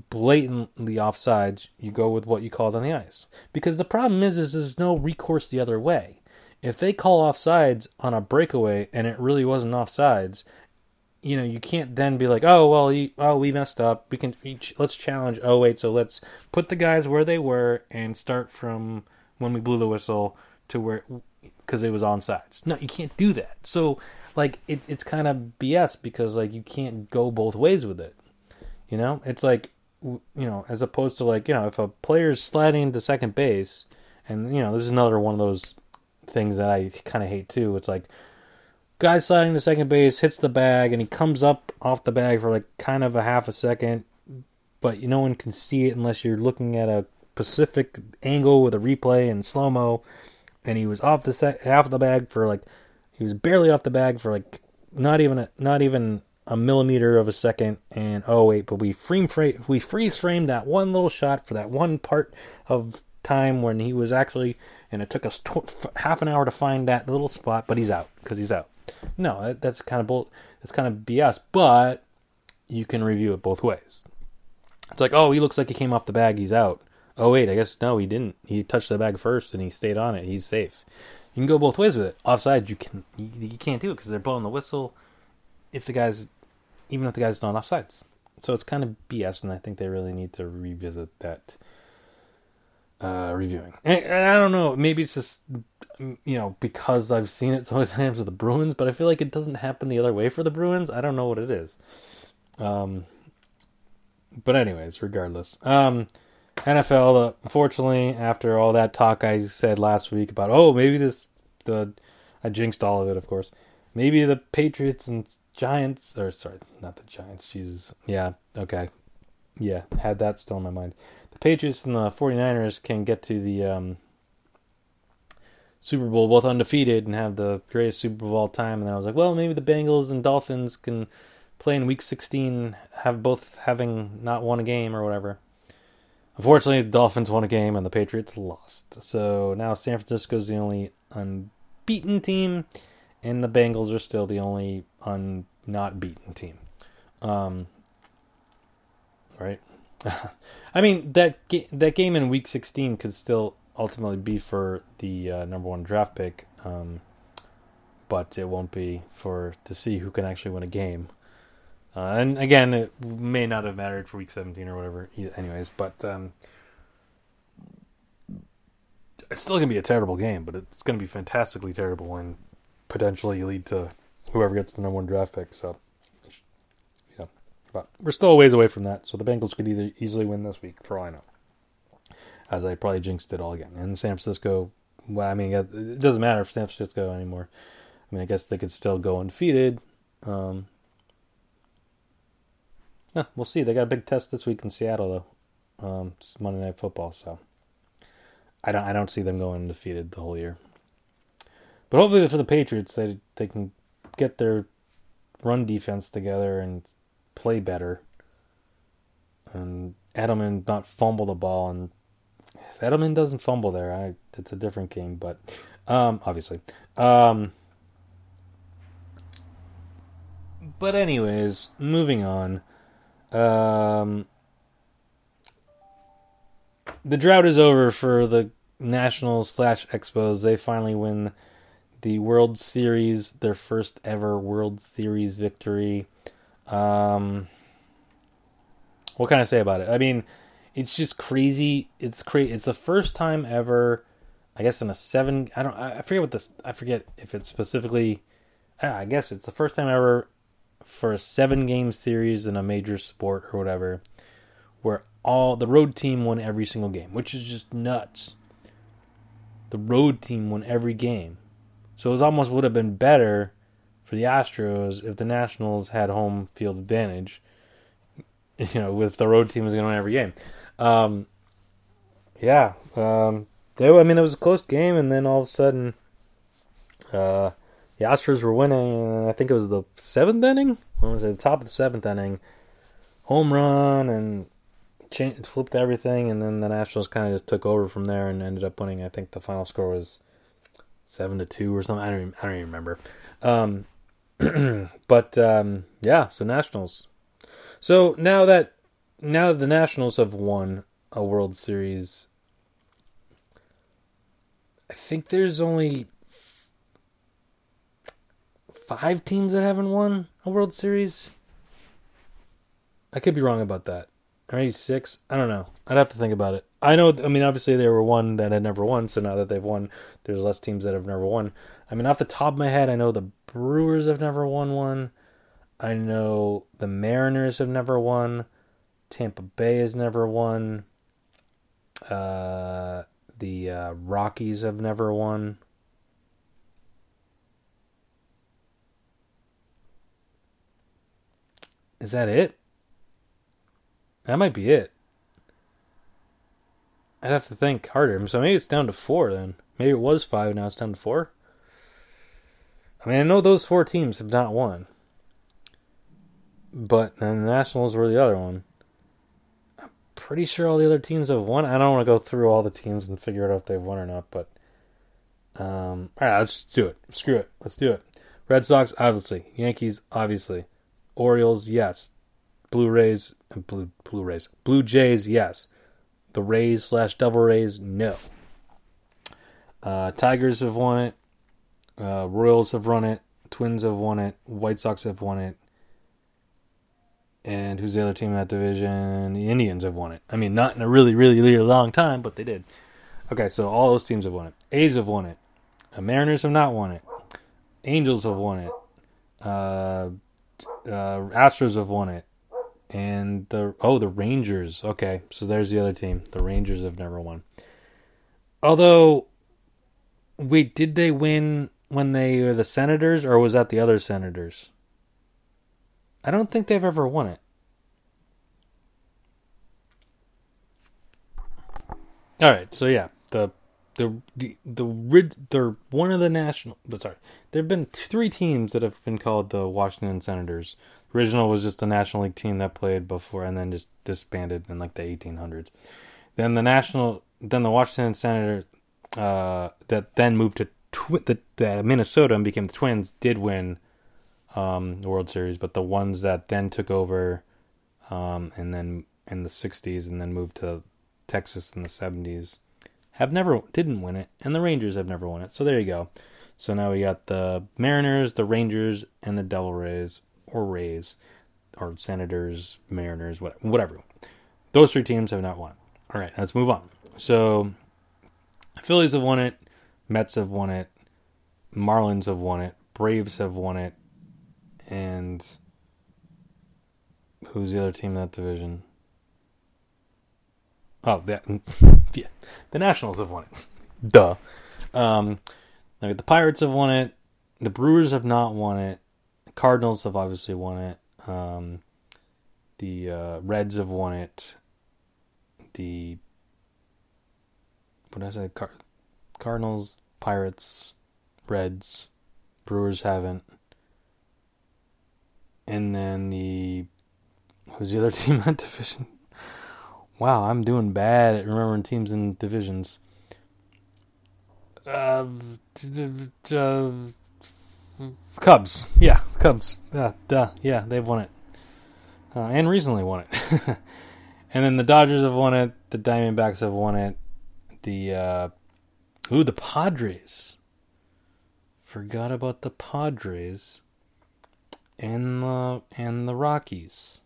blatantly offsides, you go with what you called on the ice. Because the problem is is there's no recourse the other way. If they call offsides on a breakaway and it really wasn't offsides, you know you can't then be like, oh well, you, oh we messed up. We can let's challenge. Oh wait, so let's put the guys where they were and start from when we blew the whistle to where because it was on sides. No, you can't do that. So like it, it's kind of BS because like you can't go both ways with it. You know, it's like you know, as opposed to like you know, if a player's sliding into second base, and you know, this is another one of those things that I kind of hate too. It's like guy sliding to second base hits the bag and he comes up off the bag for like kind of a half a second, but no one can see it unless you're looking at a specific angle with a replay and slow mo, and he was off the set, half of the bag for like he was barely off the bag for like not even a, not even a millimeter of a second. And oh wait, but we frame frame we freeze framed that one little shot for that one part of time when he was actually, and it took us tw- half an hour to find that little spot, but he's out because he's out. No, that, that's kind of bull. That's kind of BS. But you can review it both ways. It's like, oh, he looks like he came off the bag. He's out. Oh wait, I guess no, he didn't. He touched the bag first and he stayed on it. He's safe. You can go both ways with it. Offside, you can you, you can't do it because they're blowing the whistle. If the guys, even if the guy's not offsides, so it's kind of BS, and I think they really need to revisit that uh, reviewing. And, and, I don't know, maybe it's just you know because I've seen it so many times with the Bruins, but I feel like it doesn't happen the other way for the Bruins. I don't know what it is. Um, but anyways, regardless, um, NFL, uh, unfortunately, after all that talk I said last week about, oh, maybe this, the, I jinxed all of it, of course. Maybe the Patriots and Giants, or sorry, not the Giants, Jesus. Yeah, okay. Yeah, had that still in my mind. The Patriots and the 49ers can get to the um, Super Bowl both undefeated and have the greatest Super Bowl of all time. And then I was like, well, maybe the Bengals and Dolphins can play in Week 16, have both having not won a game or whatever. Unfortunately, the Dolphins won a game and the Patriots lost. So now San Francisco's the only unbeaten team, and the Bengals are still the only un not beaten team. Um, right? I mean that ga- that game in Week 16 could still ultimately be for the uh, number one draft pick, um, but it won't be for to see who can actually win a game. Uh, and again, it may not have mattered for week 17 or whatever, anyways, but um, it's still to be a terrible game, but it's to be fantastically terrible and potentially lead to whoever gets the number one draft pick. So, yeah, but we're still a ways away from that. So the Bengals could either easily win this week, for all I know, as I probably jinxed it all again. And San Francisco, well, I mean, it doesn't matter for San Francisco anymore. I mean, I guess they could still go undefeated. Um, we'll see. They got a big test this week in Seattle, though. Um, it's Monday Night Football, so I don't I don't see them going undefeated the whole year. But hopefully for the Patriots, they they can get their run defense together and play better, and Edelman not fumble the ball. And if Edelman doesn't fumble there, I it's a different game. But Um, obviously. Um, but anyways, moving on. Um, the drought is over for the Nationals slash Expos. They finally win the World Series, their first ever World Series victory. Um, what can I say about it? I mean, it's just crazy. It's crazy. It's the first time ever, I guess, in a seven. I don't. I forget what this. I forget if it's specifically. I guess it's the first time ever for a seven game series in a major sport or whatever, where all the road team won every single game, which is just nuts. The road team won every game. So it almost would have been better for the Astros if the Nationals had home field advantage. You know, with the road team was going to win every game. Um, yeah, um, they, I mean, it was a close game, and then all of a sudden, uh, the Astros were winning. And I think it was the seventh inning. When was it? The top of the seventh inning, home run, and changed, flipped everything, and then the Nationals kind of just took over from there and ended up winning. I think the final score was seven to two or something. I don't even, I don't even remember. Um, but um, yeah, so Nationals. So now that now the Nationals have won a World Series, I think there's only five teams that haven't won a World Series. I could be wrong about that. Or maybe. I don't know. I'd have to think about it. I know. I mean, obviously there were one that had never won. So now that they've won, there's less teams that have never won. I mean, off the top of my head, I know the Brewers have never won one. I know the Mariners have never won. Tampa Bay has never won. Uh, the uh, Rockies have never won. Is that it? That might be it. I'd have to think harder. So maybe it's down to four then. Maybe it was five, now it's down to four. I mean, I know those four teams have not won. But then the Nationals were the other one. I'm pretty sure all the other teams have won. I don't want to go through all the teams and figure out if they've won or not, but um, all right, let's do it. Screw it. Let's do it. Red Sox, obviously. Yankees, obviously. Orioles, yes. Blue Rays, uh, Blue Blue Rays, Blue Jays, yes. The Rays slash Devil Rays, no. Uh, Tigers have won it. Uh, Royals have run it. Twins have won it. White Sox have won it. And who's the other team in that division? The Indians have won it. I mean, not in a really, really, really long time, but they did. Okay, so all those teams have won it. A's have won it. The Mariners have not won it. Angels have won it. Uh, uh, Astros have won it. And the oh the Rangers. Okay, so there's the other team. The Rangers have never won. Although, wait, did they win when they were the Senators, or was that the other Senators? I don't think they've ever won it. All right, so yeah, the the the the they're one of the national. Sorry, there have been three teams that have been called the Washington Senators. Original was just the National League team that played before, and then just disbanded in like the 1800s. Then the national, then the Washington Senators uh, that then moved to tw- the, the Minnesota and became the Twins did win um, the World Series, but the ones that then took over um, and then in the 60s and then moved to Texas in the 70s have never didn't win it, and the Rangers have never won it. So there you go. So now we got the Mariners, the Rangers, and the Devil Rays or Rays or Senators, Mariners, whatever. Those three teams have not won. All right, let's move on. So Phillies have won it, Mets have won it, Marlins have won it, Braves have won it, and who's the other team in that division? Oh, yeah, the Nationals have won it. Duh. Um, the Pirates have won it. The Brewers have not won it. Cardinals have obviously won it. Um, the uh, Reds have won it. The what did I say? Car- Cardinals, Pirates, Reds, Brewers haven't. And then the who's the other team in division? Wow, I'm doing bad at remembering teams and divisions. uh, uh, Cubs. Yeah, Cubs. Uh, duh. Yeah, they've won it. Uh, and recently won it. and then the Dodgers have won it. The Diamondbacks have won it. The, uh, ooh, the Padres. Forgot about the Padres. And the, and the Rockies.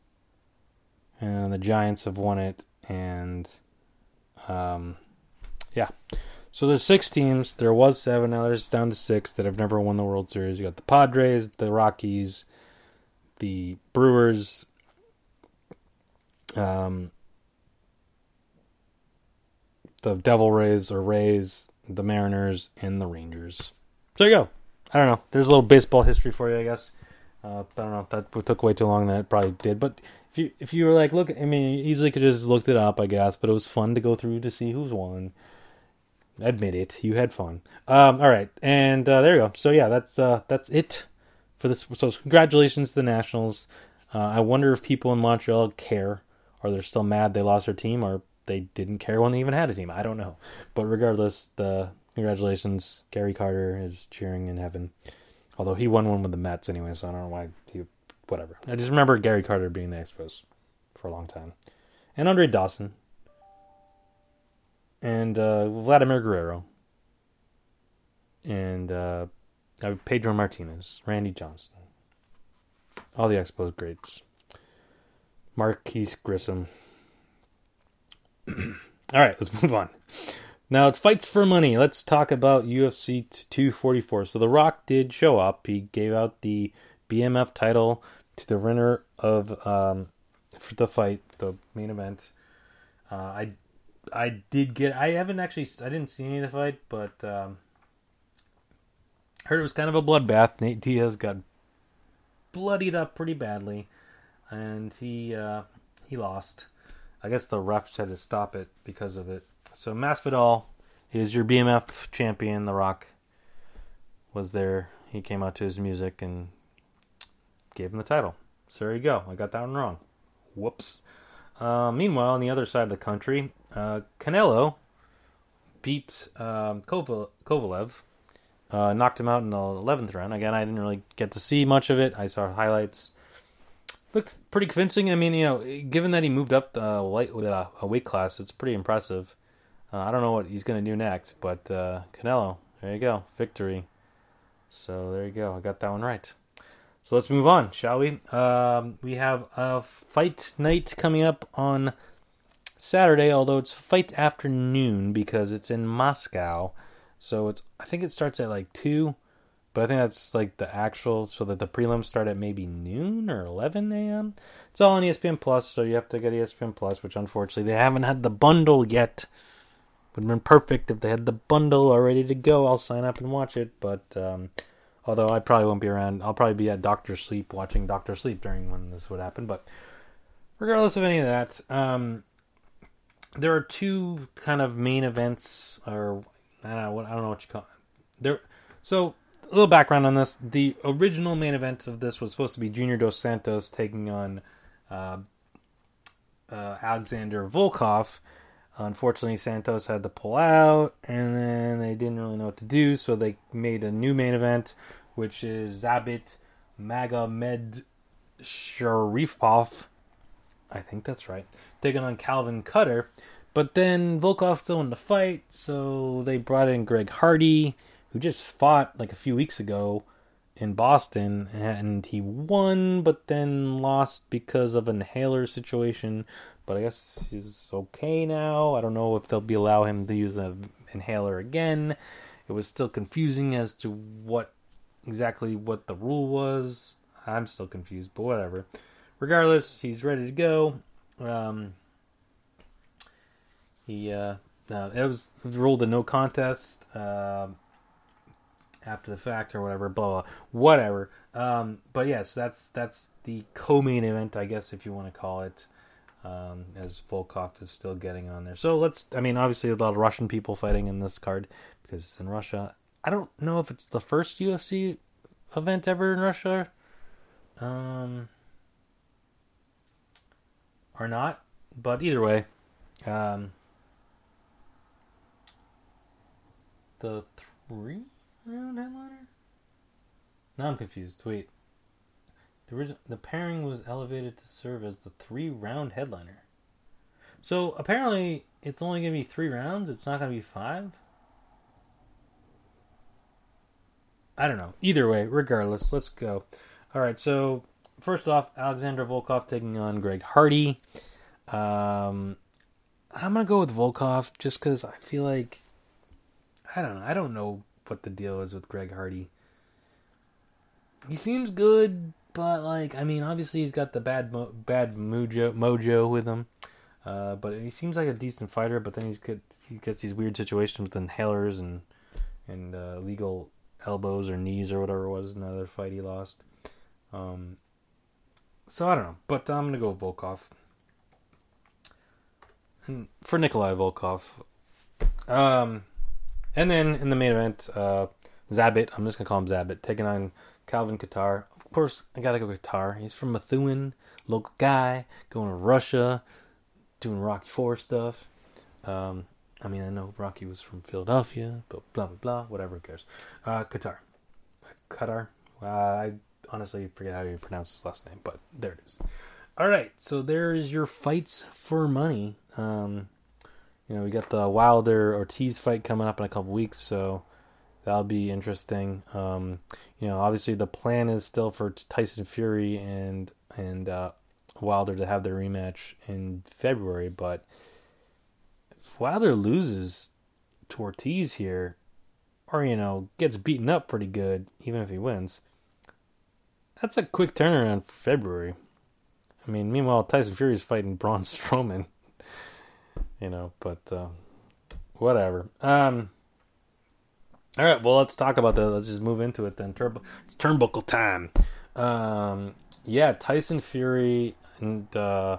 And the Giants have won it. And, um, yeah. So there's six teams. There was seven. Now there's down to six that have never won the World Series. You got the Padres, the Rockies, the Brewers, um, the Devil Rays or Rays, the Mariners, and the Rangers. So there you go. I don't know. There's a little baseball history for you, I guess. Uh, I don't know. If that took way too long. That probably did. But if you if you were like, look, I mean, you easily could have just looked it up, I guess. But it was fun to go through to see who's won admit it, you had fun. Um, all right, and uh, there you go. So yeah, that's uh, that's it for this. So congratulations to the Nationals. Uh, I wonder if people in Montreal care, or they're still mad they lost their team, or they didn't care when they even had a team. I don't know, but regardless, the congratulations. Gary Carter is cheering in heaven, although he won one with the Mets anyway, so I don't know why he. Whatever. I just remember Gary Carter being the Expos for a long time, and Andre Dawson and uh, Vladimir Guerrero, and uh, Pedro Martinez, Randy Johnson, all the Expos greats, Marquis Grissom. all right, let's move on. Now it's fights for money. Let's talk about UFC 244. So The Rock did show up. He gave out the BMF title to the winner of um, for the fight, the main event. Uh, I I did get. I haven't actually. I didn't see any of the fight, but um, heard it was kind of a bloodbath. Nate Diaz got bloodied up pretty badly, and he uh, he lost. I guess the refs had to stop it because of it. So Masvidal is your BMF champion. The Rock was there. He came out to his music and gave him the title. So there you go. I got that one wrong. Whoops. Uh, meanwhile, on the other side of the country, uh, Canelo beat um, Kovalev, uh, knocked him out in the 11th round. Again, I didn't really get to see much of it. I saw highlights. Looked pretty convincing. I mean, you know, given that he moved up the light, uh, a weight class, it's pretty impressive. Uh, I don't know what he's going to do next, but uh, Canelo, there you go, victory. So there you go. I got that one right. So let's move on, shall we? Um, we have a fight night coming up on Saturday, although it's fight afternoon because it's in Moscow. So it's I think it starts at like two, but I think that's like the actual so that the prelims start at maybe noon or eleven a.m. It's all on ESPN Plus, so you have to get ESPN Plus, which unfortunately they haven't had the bundle yet. Would have been perfect if they had the bundle all ready to go. I'll sign up and watch it, but um, Although I probably won't be around. I'll probably be at Doctor Sleep watching Doctor Sleep during when this would happen. But regardless of any of that, um, there are two kind of main events, or I don't know what I don't know what you call it. There. So a little background on this: the original main event of this was supposed to be Junior Dos Santos taking on uh, uh, Alexander Volkov. Unfortunately, Santos had to pull out, and then they didn't really know what to do, so they made a new main event, which is Zabit Magomed Sharifov. I think that's right. Taking on Calvin Kattar. But then Volkov still in the fight, so they brought in Greg Hardy, who just fought like a few weeks ago in Boston, and he won, but then lost because of an inhaler situation but I guess he's okay now. I don't know if they'll be allow him to use the inhaler again. It was still confusing as to what exactly what the rule was. I'm still confused, but whatever. Regardless, he's ready to go. Um, he uh, uh, it was ruled a no contest uh, after the fact or whatever. Blah blah. Whatever. Um, but yes, that's that's the co-main event, I guess, if you want to call it um, as Volkov is still getting on there. So let's, I mean, obviously a lot of Russian people fighting in this card because it's in Russia. I don't know if it's the first UFC event ever in Russia, um, or not. But either way, um, the three round headliner? Now I'm confused. Wait. The, original, the pairing was elevated to serve as the three round headliner. So apparently it's only going to be three rounds. It's not going to be five. I don't know. Either way, regardless, let's go. All right. So first off, Alexander Volkov taking on Greg Hardy. Um, I'm gonna go with Volkov just because I feel like I don't know. I don't know what the deal is with Greg Hardy. He seems good, but like I mean, obviously he's got the bad mo- bad mojo mojo with him. Uh, but he seems like a decent fighter. But then he's get, he gets these weird situations with inhalers and and uh, legal elbows or knees or whatever it was. Another fight he lost. Um, so I don't know, but I'm gonna go Volkov. And for Nikolai Volkoff. Um, and then in the main event, uh, Zabit, I'm just gonna call him Zabit, taking on Calvin Kattar. Of course, I gotta go Kattar. He's from Methuen, local guy, going to Russia, doing Rocky Four stuff. Um, I mean, I know Rocky was from Philadelphia, but blah blah blah. Whatever, who cares? Uh, Qatar, Qatar. Uh, I honestly forget how you pronounce his last name, but there it is. All right, so there is your fights for money. Um, you know, we got the Wilder Ortiz fight coming up in a couple weeks, so that'll be interesting. Um, you know, obviously the plan is still for Tyson Fury and and uh, Wilder to have their rematch in February, but if Wilder loses to Ortiz here, or you know gets beaten up pretty good, even if he wins, that's a quick turnaround for February. I mean, meanwhile Tyson Fury is fighting Braun Strowman, you know, but uh, whatever. Um, all right, well, let's talk about that. Let's just move into it then. Turbo, it's turnbuckle time. Um, yeah, Tyson Fury and uh,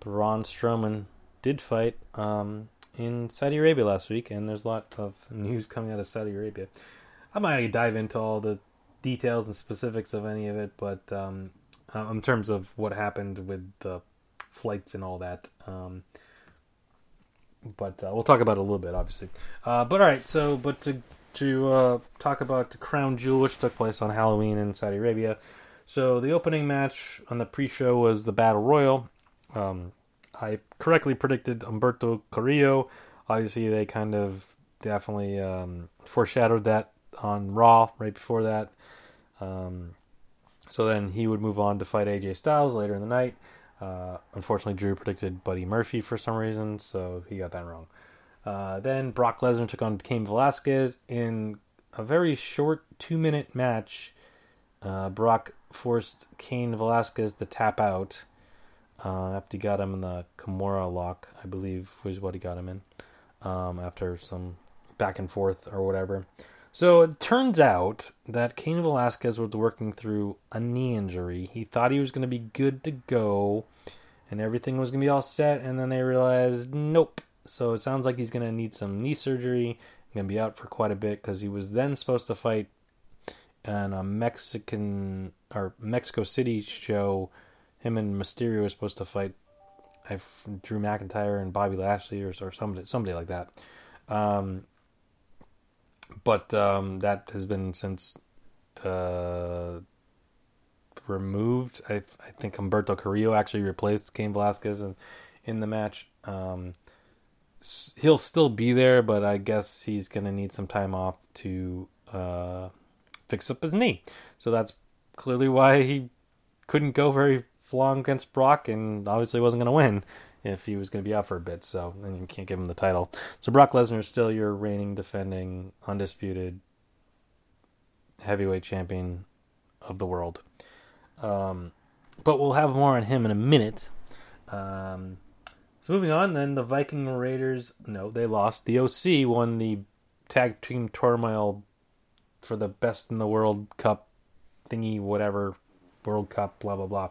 Braun Strowman did fight um, in Saudi Arabia last week, and there's a lot of news coming out of Saudi Arabia. Going to dive into all the details and specifics of any of it, but um, uh, in terms of what happened with the flights and all that. Um, but uh, we'll talk about it a little bit, obviously. Uh, but all right, so but to to uh, talk about the Crown Jewel, which took place on Halloween in Saudi Arabia. So the opening match on the pre-show was the Battle Royal. Um, I correctly predicted Humberto Carrillo. Obviously, they kind of definitely um, foreshadowed that on Raw right before that. Um, so then he would move on to fight AJ Styles later in the night. Uh, unfortunately, Drew predicted Buddy Murphy for some reason, so he got that wrong. Uh, then Brock Lesnar took on Cain Velasquez in a very short two minute match. Uh, Brock forced Cain Velasquez to tap out uh, after he got him in the Kimura lock, I believe was what he got him in, um, after some back and forth or whatever. So it turns out that Cain Velasquez was working through a knee injury. He thought he was going to be good to go and everything was going to be all set, and then they realized, nope. So it sounds like he's going to need some knee surgery. Going to be out for quite a bit because he was then supposed to fight in a Mexican or Mexico City show. Him and Mysterio were supposed to fight I Drew McIntyre and Bobby Lashley or, or somebody, somebody like that. Um, but um, that has been since uh, removed. I, I think Humberto Carrillo actually replaced Cain Velasquez in, in the match. Um, he'll still be there, but I guess he's going to need some time off to uh, fix up his knee. So that's clearly why he couldn't go very long against Brock, and obviously wasn't going to win if he was going to be out for a bit. So then you can't give him the title. So Brock Lesnar is still your reigning, defending, undisputed heavyweight champion of the world. Um, but we'll have more on him in a minute. Um, so moving on, then the Viking Raiders. No, they lost. The OC won the tag team turmoil for the best in the world cup thingy, whatever World Cup, blah blah blah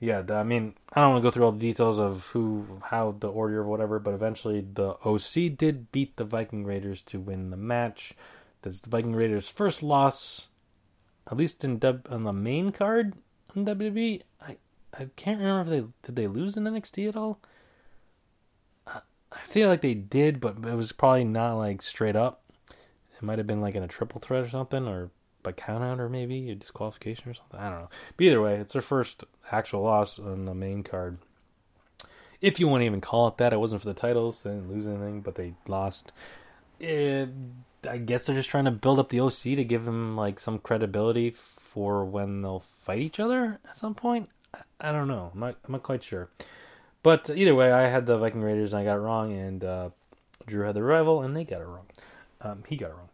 yeah, I mean, I don't want to go through all the details of who, how, the order of whatever, but eventually the OC did beat the Viking Raiders to win the match. That's the Viking Raiders' first loss, at least in w, on the main card in WWE. I I can't remember if they did they lose in NXT at all. I, I feel like they did, but it was probably not like straight up. It might have been like in a triple threat or something, or by countout, or maybe a disqualification or something. I don't know. But either way, it's their first actual loss on the main card. If you want to even call it that, it wasn't for the titles. They didn't lose anything, but they lost. It, I guess they're just trying to build up the OC to give them like some credibility for when they'll fight each other at some point. I, I don't know. I'm not, I'm not quite sure. But either way, I had the Viking Raiders and I got it wrong, and uh, Drew had the rival and they got it wrong. Um, he got it wrong.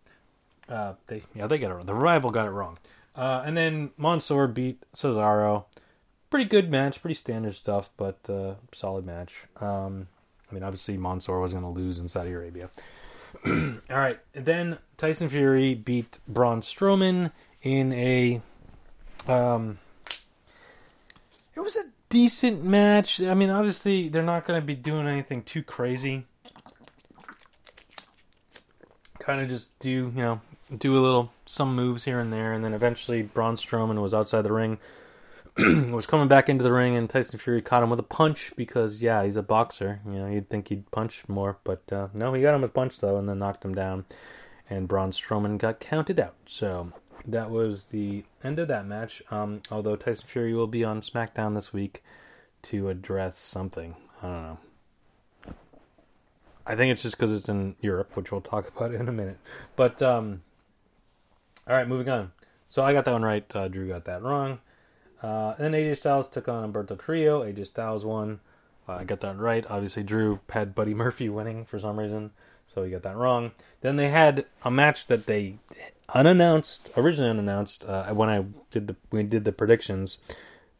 Uh, they yeah they got it wrong. The rival got it wrong. Uh, and then Mansoor beat Cesaro. Pretty good match, pretty standard stuff, but uh, solid match. Um, I mean, obviously Mansoor was going to lose in Saudi Arabia. All right, then Tyson Fury beat Braun Strowman in a. Um, it was a decent match. I mean, obviously they're not going to be doing anything too crazy. Kind of just do you know do a little some moves here and there, and then eventually Braun Strowman was outside the ring, was coming back into the ring, and Tyson Fury caught him with a punch because yeah, he's a boxer. You know, you'd think he'd punch more, but uh, no, he got him with a punch though, and then knocked him down, and Braun Strowman got counted out. So that was the end of that match. Um, although Tyson Fury will be on SmackDown this week to address something. I don't know. I think it's just because it's in Europe, which we'll talk about in a minute. But um, all right, moving on. So I got that one right. Uh, Drew got that wrong. Uh, then AJ Styles took on Humberto Carrillo. AJ Styles won. Uh, I got that right. Obviously, Drew had Buddy Murphy winning for some reason, so he got that wrong. Then they had a match that they unannounced, originally unannounced, uh, when I did the we did the predictions.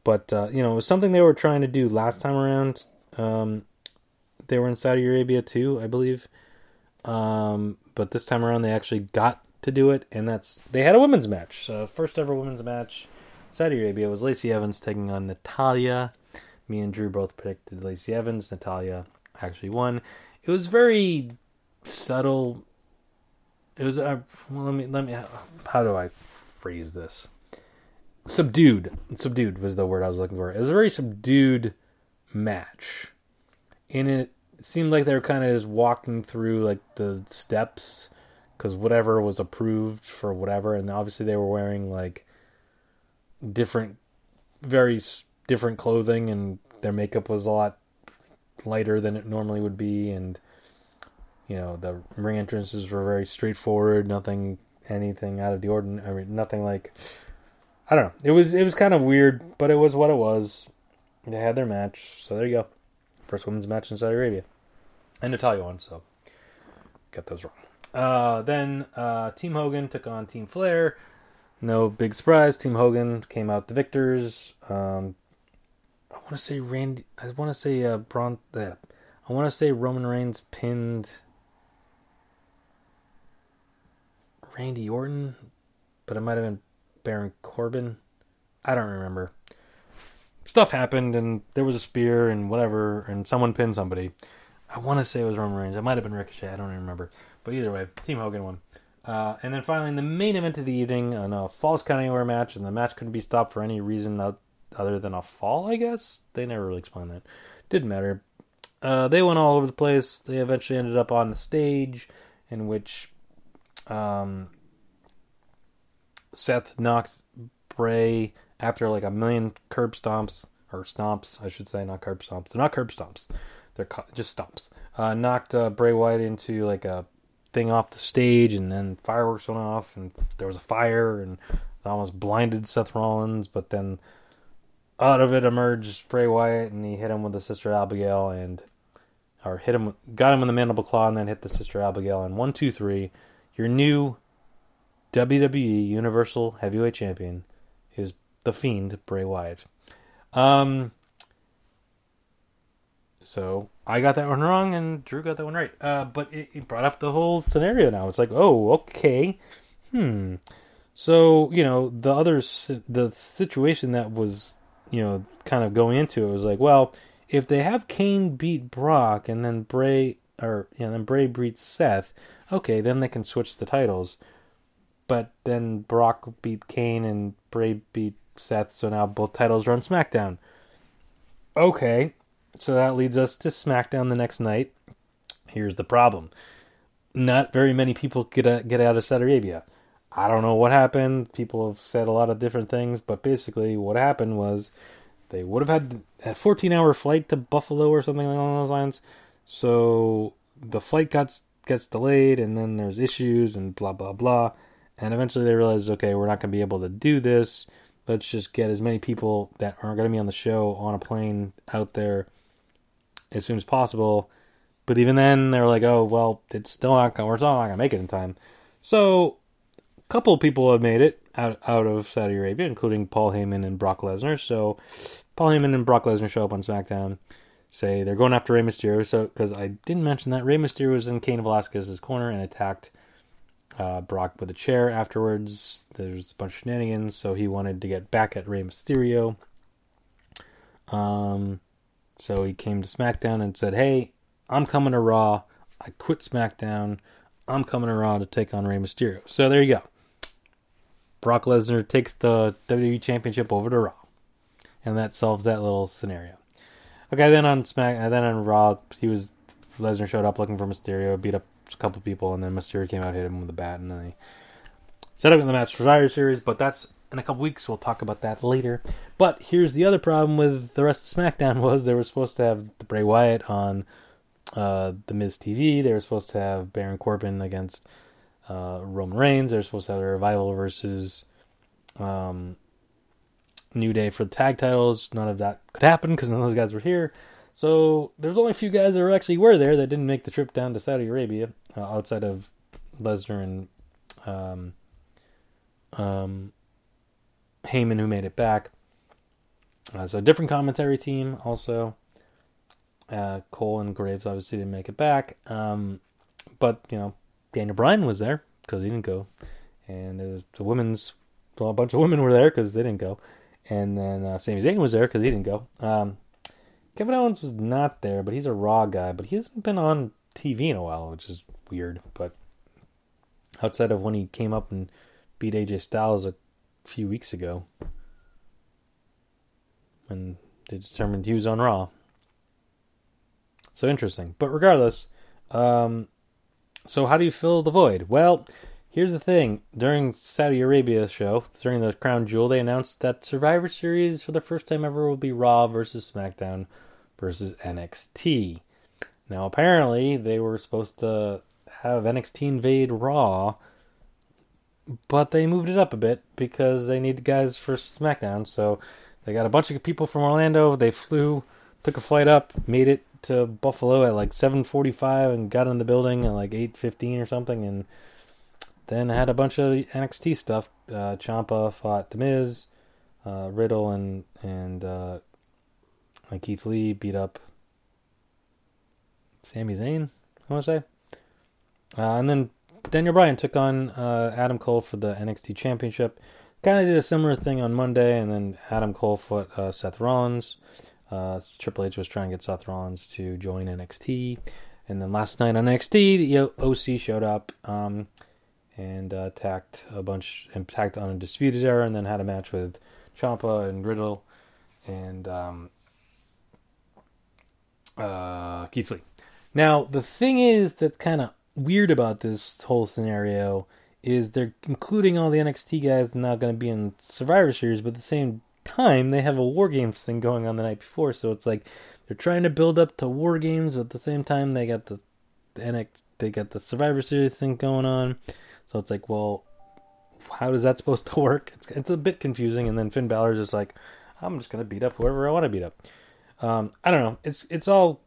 But uh, you know, it was something they were trying to do last time around. Um, they were in Saudi Arabia too, I believe. Um, but this time around, they actually got to do it, and that's they had a women's match. So first ever women's match, Saudi Arabia was Lacey Evans taking on Natalya. Me and Drew both predicted Lacey Evans. Natalya actually won. It was very subtle. It was uh, well, let me let me. How do I phrase this? Subdued. Subdued was the word I was looking for. It was a very subdued match, and it seemed like they were kind of just walking through like the steps because whatever was approved for whatever, and obviously they were wearing like different, very different clothing, and their makeup was a lot lighter than it normally would be, and you know the ring entrances were very straightforward, nothing, anything out of the ordinary, nothing like. I don't know. It was it was kind of weird, but it was what it was. They had their match, so there you go. First women's match in Saudi Arabia, and Natalya won. So got those wrong. Uh, then uh, Team Hogan took on Team Flair. No big surprise. Team Hogan came out the victors. Um, I want to say Randy. I want to say uh, Braun. Uh, I want to say Roman Reigns pinned Randy Orton, but it might have been Baron Corbin. I don't remember. Stuff happened, and there was a spear and whatever, and someone pinned somebody. I want to say it was Roman Reigns. It might have been Ricochet. I don't even remember. But either way, Team Hogan won. Uh, and then finally, in the main event of the evening, in a Falls Count Anywhere match, and the match couldn't be stopped for any reason other than a fall, I guess? They never really explained that. Didn't matter. Uh, they went all over the place. They eventually ended up on the stage, in which um, Seth knocked Bray after like a million curb stomps, or stomps, I should say, not curb stomps. They're not curb stomps. They're just stomps. Uh, knocked uh, Bray Wyatt into like a thing off the stage, and then fireworks went off, and there was a fire, and it almost blinded Seth Rollins. But then out of it emerged Bray Wyatt, and he hit him with the Sister Abigail, and or hit him, got him in the mandible claw, and then hit the Sister Abigail. And one, two, three, your new WWE Universal Heavyweight Champion is the Fiend Bray Wyatt. Um, so I got that one wrong, and Drew got that one right. Uh, but it, it, brought up the whole scenario. Now it's like, oh, okay, hmm. So you know, the other the situation that was you know kind of going into it was like, well, if they have Cain beat Brock and then Bray or you know, then Bray beats Seth, okay, then they can switch the titles. But then Brock beat Cain and Bray beat Seth, so now both titles are on SmackDown. Okay, so that leads us to SmackDown the next night. Here's the problem not very many people get a, get out of Saudi Arabia. I don't know what happened. People have said a lot of different things, but basically, what happened was they would have had a 14 hour flight to Buffalo or something along those lines. So the flight got gets delayed, and then there's issues and blah blah blah. And eventually, they realize, okay, we're not going to be able to do this. Let's just get as many people that aren't going to be on the show on a plane out there as soon as possible. But even then, they're like, oh well, it's still not going. We're still not going to make it in time. So a couple people have made it out out of Saudi Arabia, including Paul Heyman and Brock Lesnar. So Paul Heyman and Brock Lesnar show up on SmackDown, say they're going after Rey Mysterio. So because I didn't mention that Rey Mysterio was in Cain Velasquez's corner and attacked uh, Brock with a chair afterwards. There's a bunch of shenanigans, so he wanted to get back at Rey Mysterio. Um, so he came to SmackDown and said, "Hey, I'm coming to Raw. I quit SmackDown. I'm coming to Raw to take on Rey Mysterio." So there you go. Brock Lesnar takes the WWE Championship over to Raw, and that solves that little scenario. Okay, then on Smack, and then on Raw, he was Lesnar showed up looking for Mysterio, beat up a couple people, and then Mysterio came out, hit him with a bat, and then they set up in the match for Survivor Series. But that's in a couple weeks. We'll talk about that later. But here's the other problem with the rest of SmackDown was they were supposed to have the Bray Wyatt on uh, the Miz TV. They were supposed to have Baron Corbin against uh, Roman Reigns. They were supposed to have a revival versus um, New Day for the tag titles. None of that could happen because none of those guys were here. So there's only a few guys that actually were there that didn't make the trip down to Saudi Arabia uh, outside of Lesnar and um, um, Heyman, who made it back. Uh, so a different commentary team also. Uh, Cole and Graves obviously didn't make it back. Um, but you know, Daniel Bryan was there because he didn't go, and there was the women's. Well, a bunch of women were there because they didn't go, and then uh, Sami Zayn was there because he didn't go. Um, Kevin Owens was not there, but he's a Raw guy, but he hasn't been on TV in a while, which is weird. But outside of when he came up and beat AJ Styles a few weeks ago, when they determined he was on Raw. So interesting. But regardless, um, so how do you fill the void? Well, here's the thing. During Saudi Arabia show, during the Crown Jewel, they announced that Survivor Series for the first time ever will be Raw versus SmackDown versus NXT. Now, apparently, they were supposed to have NXT invade Raw, but they moved it up a bit because they need guys for SmackDown. So they got a bunch of people from Orlando. They flew, took a flight up, made it to Buffalo at like 7:45 and got in the building at like 8:15 or something, and then had a bunch of NXT stuff. Uh, Ciampa fought The Miz, uh, Riddle and and uh, Keith Lee beat up Sami Zayn. I want to say, uh, and then Daniel Bryan took on uh, Adam Cole for the NXT Championship. Kind of did a similar thing on Monday, and then Adam Cole fought uh, Seth Rollins. Uh, Triple H was trying to get Seth Rollins to join NXT, and then last night on NXT, the OC showed up um, and uh, attacked a bunch, attacked Undisputed Era, and then had a match with Ciampa and Riddle and um, uh, Keith Lee. Now, the thing is that's kind of weird about this whole scenario is they're including all the NXT guys not going to be in Survivor Series, but at the same time they have a war games thing going on the night before so it's like they're trying to build up to war games but at the same time they got the, the NX, they got the survivor series thing going on. So it's like well how is that supposed to work? It's, it's a bit confusing and then Finn Balor's just like I'm just gonna beat up whoever I want to beat up. Um, I don't know. It's it's all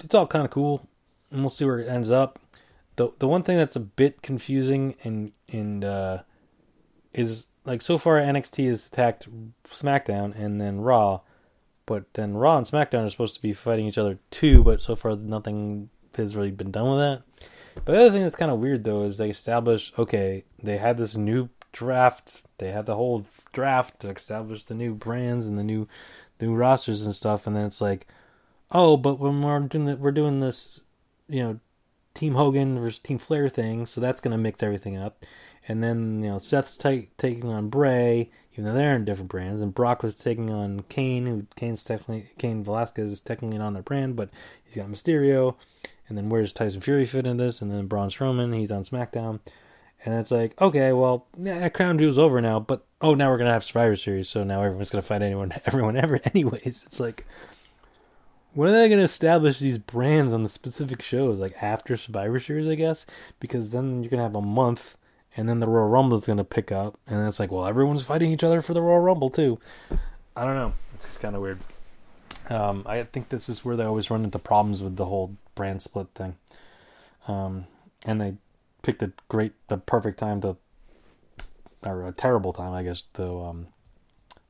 it's all kind of cool and we'll see where it ends up the the one thing that's a bit confusing and and uh, is like so far NXT has attacked SmackDown and then Raw, but then Raw and SmackDown are supposed to be fighting each other too, but so far nothing has really been done with that. But the other thing that's kind of weird though is they established okay, they had this new draft, they had the whole draft to establish the new brands and the new new rosters and stuff, and then it's like, oh, but when we're doing we're doing this, you know, Team Hogan versus Team Flair thing, so that's going to mix everything up. And then you know Seth's t- taking on Bray, even though they're in different brands. And Brock was taking on Cain, who Cain's technically Cain Velasquez is technically on their brand, but he's got Mysterio. And then where's Tyson Fury fit in this? And then Braun Strowman, he's on SmackDown. And it's like, okay, well, yeah, Crown Jewel's over now, but oh, now we're gonna have Survivor Series, so now everyone's gonna fight anyone, everyone ever, anyways. It's like, when are they gonna establish these brands on the specific shows? Like after Survivor Series, I guess, because then you're gonna have a month, and then the Royal Rumble is gonna pick up, and it's like, well, everyone's fighting each other for the Royal Rumble too. I don't know. It's just kind of weird. Um, I think this is where they always run into problems with the whole brand split thing. Um, and they picked a great, the perfect time to, or a terrible time, I guess, to um,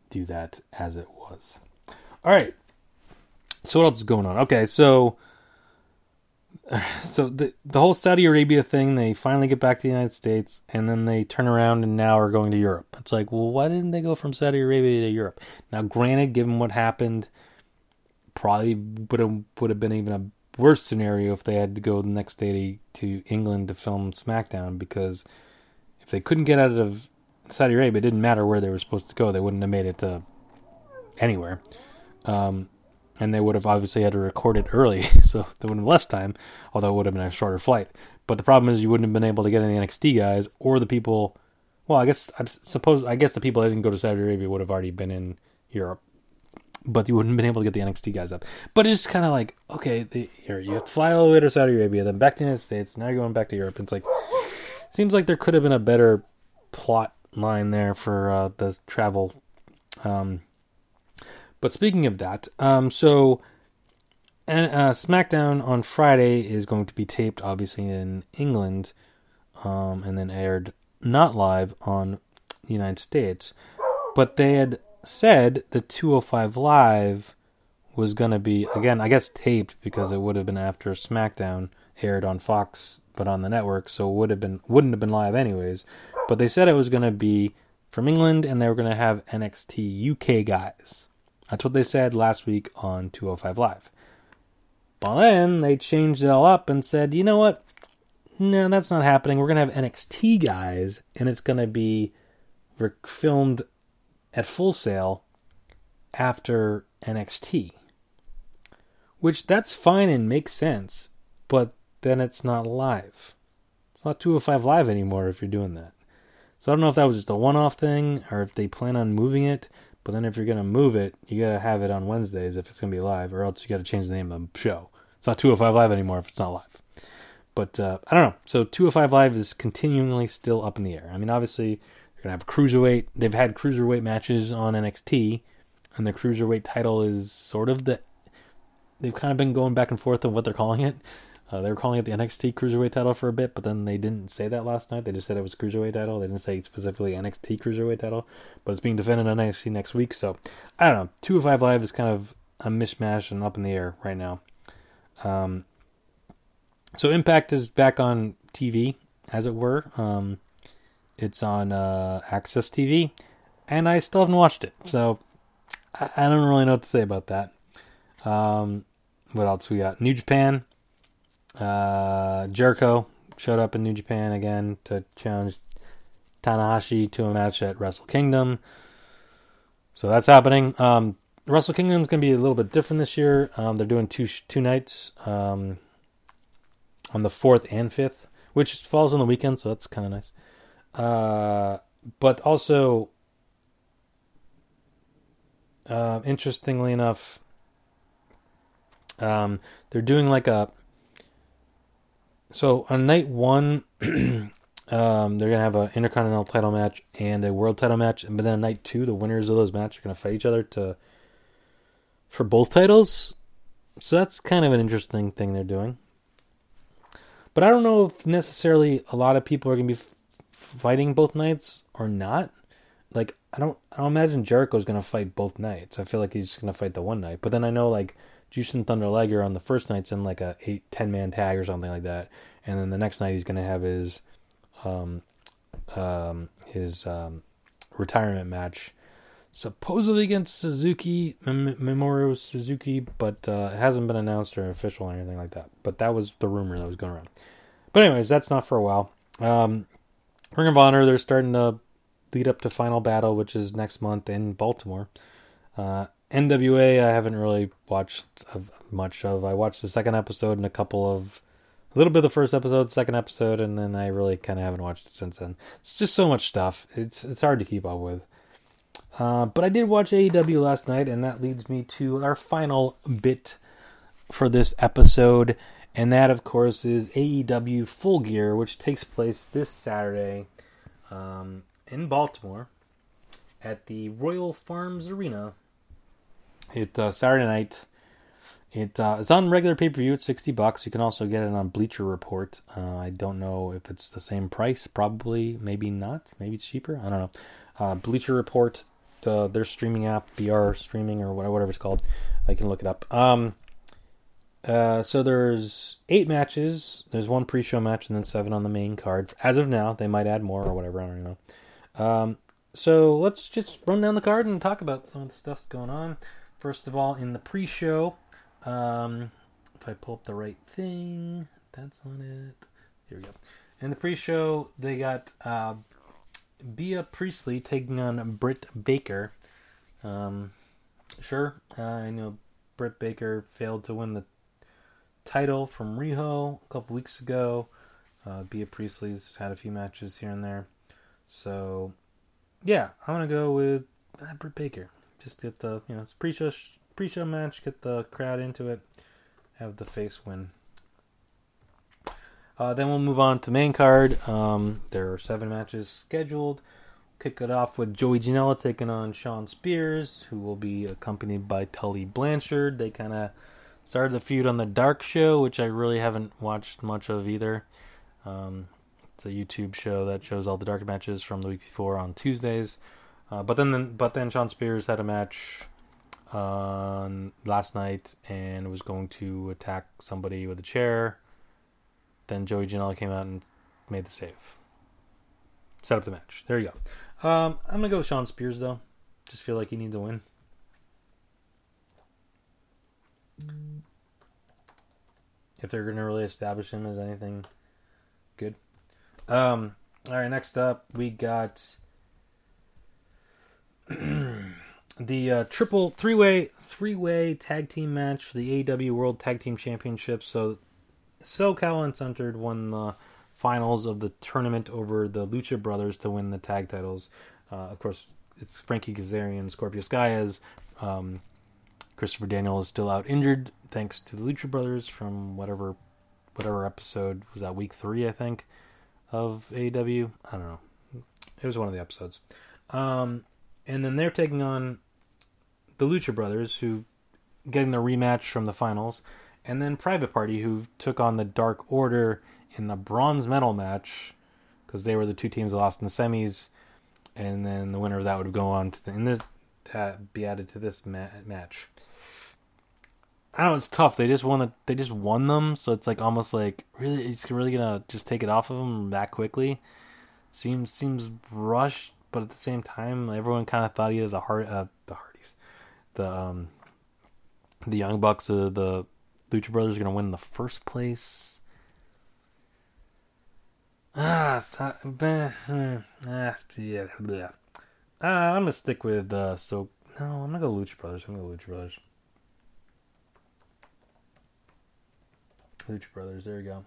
do that as it was. All right. So what else is going on? Okay, so so the the whole Saudi Arabia thing, they finally get back to the United States, and then they turn around and now are going to Europe. It's like, well, why didn't they go from Saudi Arabia to Europe? Now, granted, given what happened, probably would have would have been even a worse scenario if they had to go the next day to, England to film SmackDown because if they couldn't get out of Saudi Arabia, it didn't matter where they were supposed to go. They wouldn't have made it to anywhere. Um, and they would have obviously had to record it early, so there would have been less time, although it would have been a shorter flight. But the problem is you wouldn't have been able to get any NXT guys or the people. Well, I guess I suppose I guess the people that didn't go to Saudi Arabia would have already been in Europe but you wouldn't have been able to get the NXT guys up. But it's kind of like, okay, the, here, you have to fly all the way to Saudi Arabia, then back to the United States, now you're going back to Europe. It's like, seems like there could have been a better plot line there for uh, the travel. Um, but speaking of that, um, so uh, SmackDown on Friday is going to be taped, obviously, in England, um, and then aired not live on the United States. But they had said the 205 Live was going to be, again, I guess taped because it would have been after SmackDown aired on Fox but on the network, so would have been wouldn't have been live anyways. But they said it was going to be from England and they were going to have NXT UK guys. That's what they said last week on 205 Live. But then they changed it all up and said, you know what? No, that's not happening. We're going to have NXT guys and it's going to be filmed at Full Sail after NXT. Which that's fine and makes sense, but then it's not live. It's not 205 live anymore if you're doing that. So I don't know if that was just a one off thing or if they plan on moving it. But then if you're to move it, you got to have it on Wednesdays if it's to be live, or else you got to change the name of the show. It's not 205 Live anymore if it's not live. But uh, I don't know. So 205 Live is continually still up in the air. I mean, obviously, they're gonna have cruiserweight. They've had cruiserweight matches on NXT, and the cruiserweight title is sort of the. They've kind of been going back and forth on what they're calling it. Uh, they were calling it the NXT Cruiserweight title for a bit, but then they didn't say that last night. They just said it was Cruiserweight title. They didn't say specifically NXT Cruiserweight title, but it's being defended on NXT next week. So I don't know. 205 Live is kind of a mishmash and up in the air right now. Um, so Impact is back on TV, as it were. Um, it's on uh, AXS TV, and I still haven't watched it, so I, I don't really know what to say about that. Um, what else we got? New Japan. Uh, Jericho showed up in New Japan again to challenge Tanahashi to a match at Wrestle Kingdom. So that's happening. Um, Wrestle Kingdom is going to be a little bit different this year. Um, they're doing two two nights um, on the fourth and fifth, which falls on the weekend, so that's kind of nice. Uh, but also, uh, interestingly enough, um, they're doing like a. So on night one, um, they're gonna have an intercontinental title match and a world title match, but then on night two, the winners of those matches are gonna fight each other to for both titles. So that's kind of an interesting thing they're doing. But I don't know if necessarily a lot of people are gonna be fighting both nights or not. Like I don't I don't imagine Jericho's gonna fight both nights. I feel like he's gonna fight the one night. But then I know like Jushin Thunder Liger on the first night's in like a eight ten man tag or something like that, and then the next night he's gonna have his um um his um retirement match supposedly against Suzuki, Minoru Suzuki, but uh, it hasn't been announced or official or anything like that. But that was the rumor that was going around. But anyways, that's not for a while. Um, Ring of Honor, they're starting to lead up to Final Battle, which is next month in Baltimore. Uh, NWA, I haven't really watched much of. I watched the second episode and a couple of, a little bit of the first episode, second episode, and then I really kind of haven't watched it since then. It's just so much stuff. It's it's hard to keep up with. Uh, but I did watch AEW last night, and that leads me to our final bit for this episode, and that, of course, is AEW Full Gear, which takes place this Saturday um, in Baltimore at the Royal Farms Arena. It uh, Saturday night. It uh, it's on regular pay per view. It's sixty bucks. You can also get it on Bleacher Report. Uh, I don't know if it's the same price. Probably, maybe not. Maybe it's cheaper. I don't know. Uh, Bleacher Report, the their streaming app, BR streaming or whatever, whatever it's called. I can look it up. Um, uh, so there's eight matches. There's one pre-show match and then seven on the main card. As of now, they might add more or whatever. I don't know. Um, so let's just run down the card and talk about some of the stuff's going on. First of all, in the pre-show, um, if I pull up the right thing, that's on it. Here we go. In the pre-show, they got uh, Bea Priestley taking on Britt Baker. Um, sure, uh, I know Britt Baker failed to win the title from Riho a couple weeks ago. Uh, Bea Priestley's had a few matches here and there. So, yeah, I'm gonna go with uh, Britt Baker. Just get the you know it's pre-show pre-show match, get the crowd into it, have the face win. Uh, then we'll move on to main card. Um, there are seven matches scheduled. Kick it off with Joey Janela taking on Shawn Spears, who will be accompanied by Tully Blanchard. They kind of started the feud on the Dark Show, which I really haven't watched much of either. Um, it's a YouTube show that shows all the dark matches from the week before on Tuesdays. Uh, but then, but then Shawn Spears had a match on last night and was going to attack somebody with a chair. Then Joey Janela came out and made the save. Set up the match. There you go. Um, I'm gonna go with Shawn Spears though. Just feel like he needs a win. If they're gonna really establish him as anything good. Um, all right, next up we got the uh, triple three way three way tag team match for the AEW World Tag Team Championship. So SoCal Uncensored won the finals of the tournament over the Lucha Brothers to win the tag titles. Uh, of course, it's Frankie Kazarian, Scorpio Sky um, Christopher Daniel is still out injured thanks to the Lucha Brothers from whatever whatever episode was that week three I think of AEW. I don't know. It was one of the episodes. Um, and then they're taking on the Lucha Brothers, who getting the rematch from the finals, and then Private Party, who took on the Dark Order in the bronze medal match because they were the two teams that lost in the semis, and then the winner of that would go on to the, and this, uh, be added to this ma- match. I don't know. It's tough. They just won. The, they just won them, so it's like almost like really, it's really gonna just take it off of them that quickly. Seems seems rushed, but at the same time, everyone kind of thought either the heart, uh, the Hardys, the um, the Young Bucks, uh, the Lucha Brothers are gonna win the first place. Ah, stop. Ah, yeah, yeah. Uh, I'm gonna stick with uh, so no, I'm gonna go Lucha Brothers. I'm gonna go Lucha Brothers. Lucha Brothers. There we go.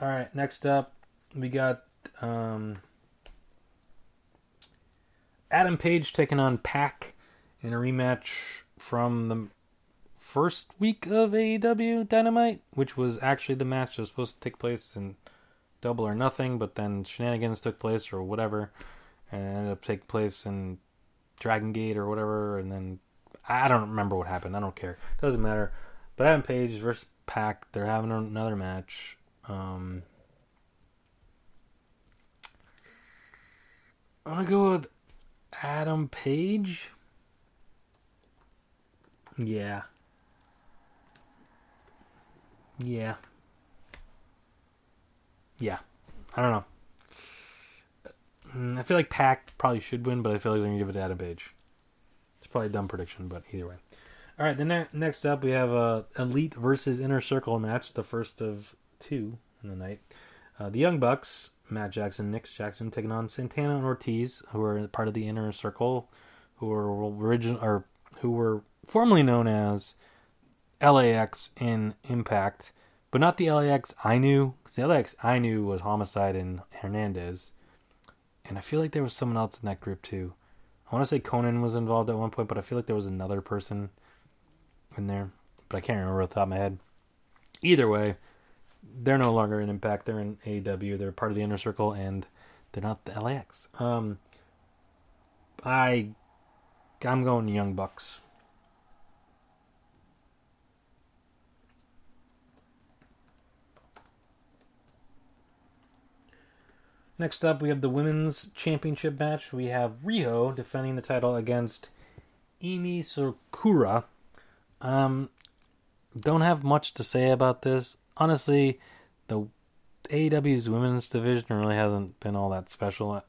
All right, next up we got um, Adam Page taking on Pac in a rematch from the first week of AEW Dynamite, which was actually the match that was supposed to take place in Double or Nothing, but then shenanigans took place or whatever, and ended up taking place in Dragon Gate or whatever, and then I don't remember what happened. I don't care. Doesn't matter. But Adam Page versus Pac, they're having another match. Um, I'm gonna go with Adam Page. Yeah. Yeah. Yeah. I don't know. Mm, I feel like Pac probably should win, but I feel like they're gonna give it to Adam Page. It's probably a dumb prediction, but either way. All right, then ne- next up we have a Elite versus Inner Circle match, the first of two, in the night. Uh, the Young Bucks, Matt Jackson, Nick Jackson, taking on Santana and Ortiz, who are part of the Inner Circle, who were original or who were formerly known as LAX in Impact, but not the LAX I knew. Because the LAX I knew was Homicide and Hernandez, and I feel like there was someone else in that group too. I want to say Konnan was involved at one point, but I feel like there was another person in there, but I can't remember off the top of my head. Either way, they're no longer in Impact. They're in AEW. They're part of the Inner Circle, and they're not the LAX. Um, I, I'm going Young Bucks. Next up, we have the women's championship match. We have Riho defending the title against Emi Sakura. Um, don't have much to say about this. Honestly, the AEW's women's division really hasn't been all that special.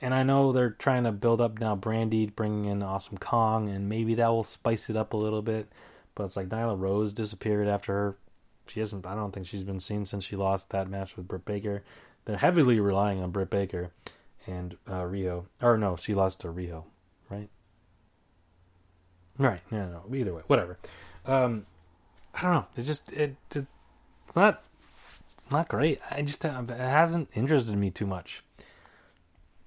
And I know they're trying to build up now Brandi, bringing in Awesome Kong, and maybe that will spice it up a little bit. But it's like Nyla Rose disappeared after her. She hasn't. I don't think she's been seen since she lost that match with Britt Baker. They're heavily relying on Britt Baker and uh, Riho. Or no, she lost to Riho, right? Right. No, no. Either way, whatever. Um, I don't know. It just it, it not not great. I just it hasn't interested me too much.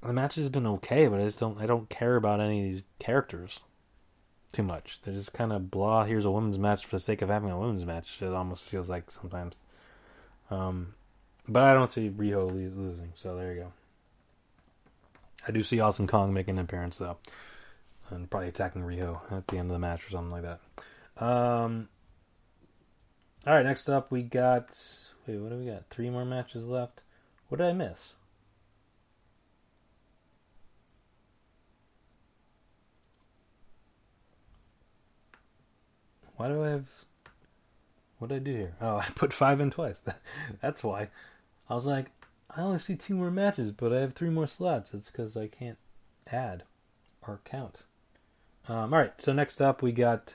The match has been okay, but I just don't I don't care about any of these characters too much. They're just kind of blah. Here's a women's match for the sake of having a women's match. It almost feels like sometimes. Um, but I don't see Riho losing, so there you go. I do see Awesome Kong making an appearance though, and probably attacking Riho at the end of the match or something like that. Um, all right, next up we got. Wait, what do we got? Three more matches left. What did I miss? Why do I have? What did I do here? Oh, I put five in twice. That's why. I was like, I only see two more matches, but I have three more slots. It's because I can't add or count. Um, all right, so next up we got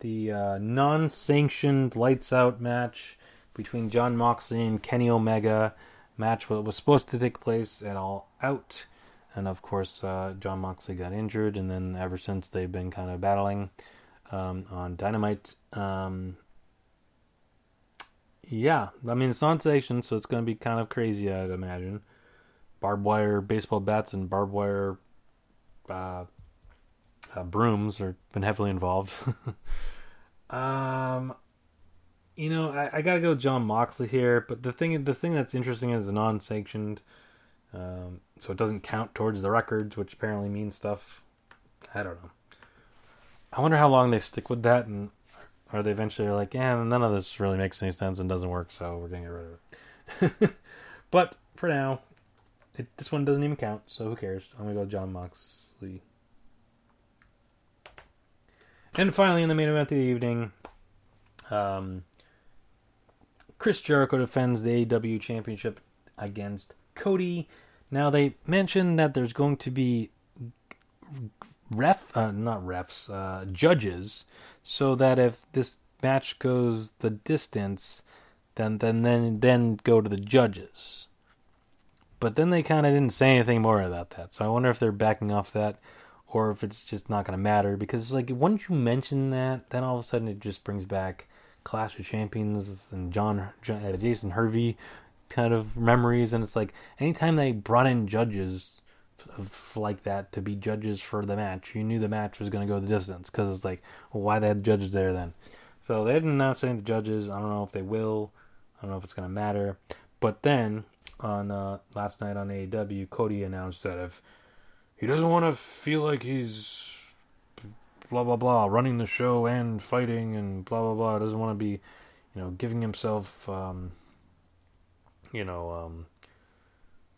the uh, non-sanctioned lights out match between Jon Moxley and Kenny Omega. Match that was supposed to take place at All Out, and of course uh, Jon Moxley got injured, and then ever since they've been kind of battling um, on Dynamite. Um, yeah, I mean it's non sanctioned, so it's going to be kind of crazy, I'd imagine. Barbed wire baseball bats and barbed wire uh, uh, brooms have been heavily involved. um, you know, I, I, gotta go Jon Moxley here, but the thing the thing that's interesting is non-sanctioned, um, so it doesn't count towards the records, which apparently means stuff. I don't know. I wonder how long they stick with that, and are they eventually like, yeah, none of this really makes any sense and doesn't work, so we're gonna get rid of it. but for now, it, this one doesn't even count, so who cares? I'm gonna go Jon Moxley. And finally, in the main event of the evening, um, Chris Jericho defends the AEW Championship against Cody. Now they mentioned that there's going to be ref, uh, not refs, uh, judges so that if this match goes the distance, then then then then go to the judges. But then they kind of didn't say anything more about that. So I wonder if they're backing off that or if it's just not going to matter because like once you mention that, then all of a sudden it just brings back Clash of Champions and John, John uh, Jason Hervey kind of memories and it's like anytime they brought in judges of like that to be judges for the match. You knew the match was going to go the distance because it's like, well, why they had judges there then? So they didn't announce any of the judges. I don't know if they will. I don't know if it's going to matter. But then on uh, last night on AEW, Cody announced that if he doesn't want to feel like he's blah blah blah running the show and fighting and blah blah blah, doesn't want to be, you know, giving himself, um, you know, um,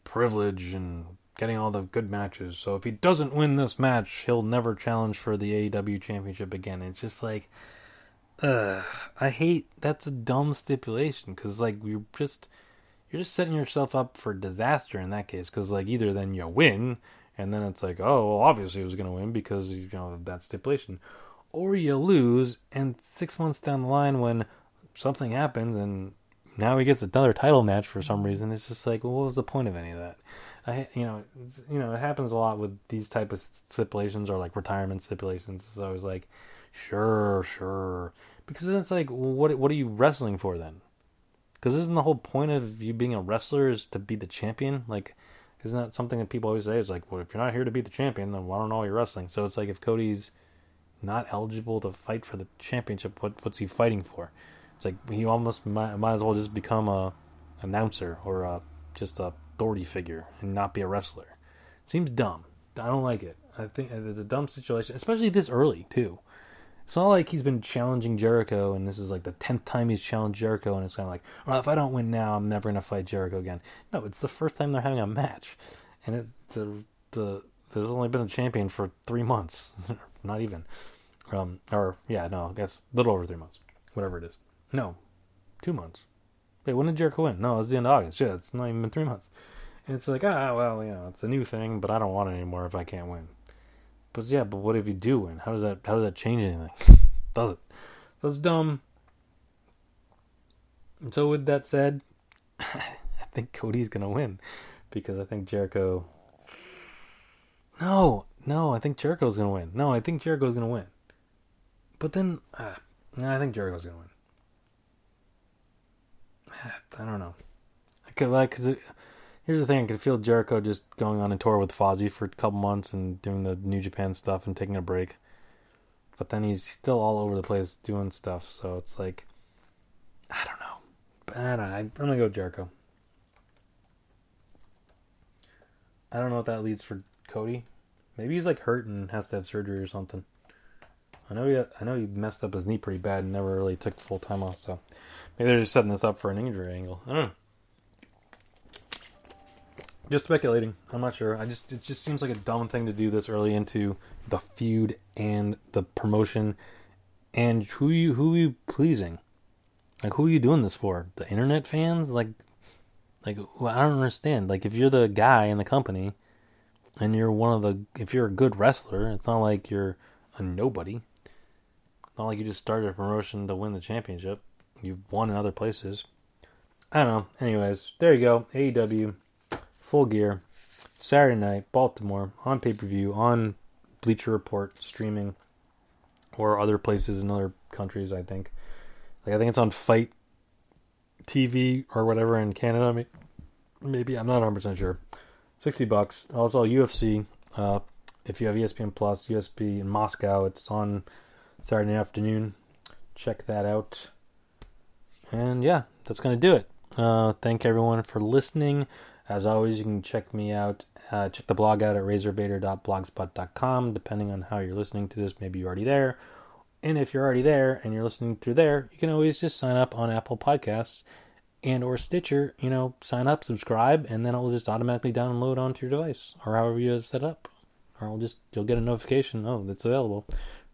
privilege and getting all the good matches. So if he doesn't win this match, he'll never challenge for the AEW championship again. It's just like, uh, I hate that's a dumb stipulation because like you're just you're just setting yourself up for disaster in that case. Because like either then you win, and then it's like, oh, well, obviously he was gonna win because you know that stipulation, or you lose, and six months down the line when something happens and now he gets another title match for some reason. It's just like, well, what was the point of any of that? I, you know, you know, it happens a lot with these type of stipulations or like retirement stipulations. So I was like, sure, sure, because then it's like, well, what, what are you wrestling for then? Because isn't the whole point of you being a wrestler is to be the champion? Like, isn't that something that people always say? It's like, well, if you're not here to be the champion, then why don't all your wrestling? So it's like if Cody's not eligible to fight for the championship, what what's he fighting for? It's like he almost might, might as well just become a announcer or a, just a authority figure and not be a wrestler. Seems dumb. I don't like it. I think uh, it's a dumb situation, especially this early too. It's not like he's been challenging Jericho, and this is like the tenth time he's challenged Jericho, and it's kind of like, well, if I don't win now, I'm never gonna fight Jericho again. No, it's the first time they're having a match, and it's the the there's only been a champion for three months, not even, um, or yeah, no, I guess a little over three months, whatever it is. No, two months. Wait, when did Jericho win? No, it was the end of August. Yeah, it's not even been three months. And it's like, ah, well, you know, it's a new thing, but I don't want it anymore if I can't win. But yeah, but what if you do win? How does that how does that change anything? does it? So it's dumb. And so with that said, I think Cody's gonna win because I think Jericho. No, no, I think Jericho's gonna win. No, I think Jericho's gonna win. But then, uh, I think Jericho's gonna win. I don't know. I could like because here's the thing: I could feel Jericho just going on a tour with Fozzy for a couple months and doing the New Japan stuff and taking a break. But then he's still all over the place doing stuff, so it's like I don't know. But I don't, I'm gonna go Jericho. I don't know what that leads for Cody. Maybe he's like hurt and has to have surgery or something. I know he, I know he messed up his knee pretty bad and never really took full time off. So maybe they're just setting this up for an injury angle. I don't know. Just speculating. I'm not sure. I just it just seems like a dumb thing to do this early into the feud and the promotion. And who you who are you pleasing? Like who are you doing this for? The internet fans? Like like well, I don't understand. Like if you're the guy in the company and you're one of the if you're a good wrestler, it's not like you're a nobody. Not like you just started a promotion to win the championship. You've won in other places. I don't know. Anyways, there you go. AEW, full gear, Saturday night, Baltimore, on pay per view, on Bleacher Report, streaming, or other places in other countries. I think. Like I think it's on Fight TV or whatever in Canada. Maybe I'm not 100 percent sure. Sixty bucks. Also UFC. Uh, if you have ESPN Plus, USB in Moscow, it's on Saturday afternoon. Check that out. And yeah, that's to do it. Uh, thank everyone for listening. As always, you can check me out. Uh, check the blog out at razorvader.blogspot.com. Depending on how you're listening to this, maybe you're already there. And if you're already there and you're listening through there, you can always just sign up on Apple Podcasts and or Stitcher. You know, sign up, subscribe, and then it will just automatically download onto your device or however you have set up. Or will just you'll get a notification. Oh, that's available,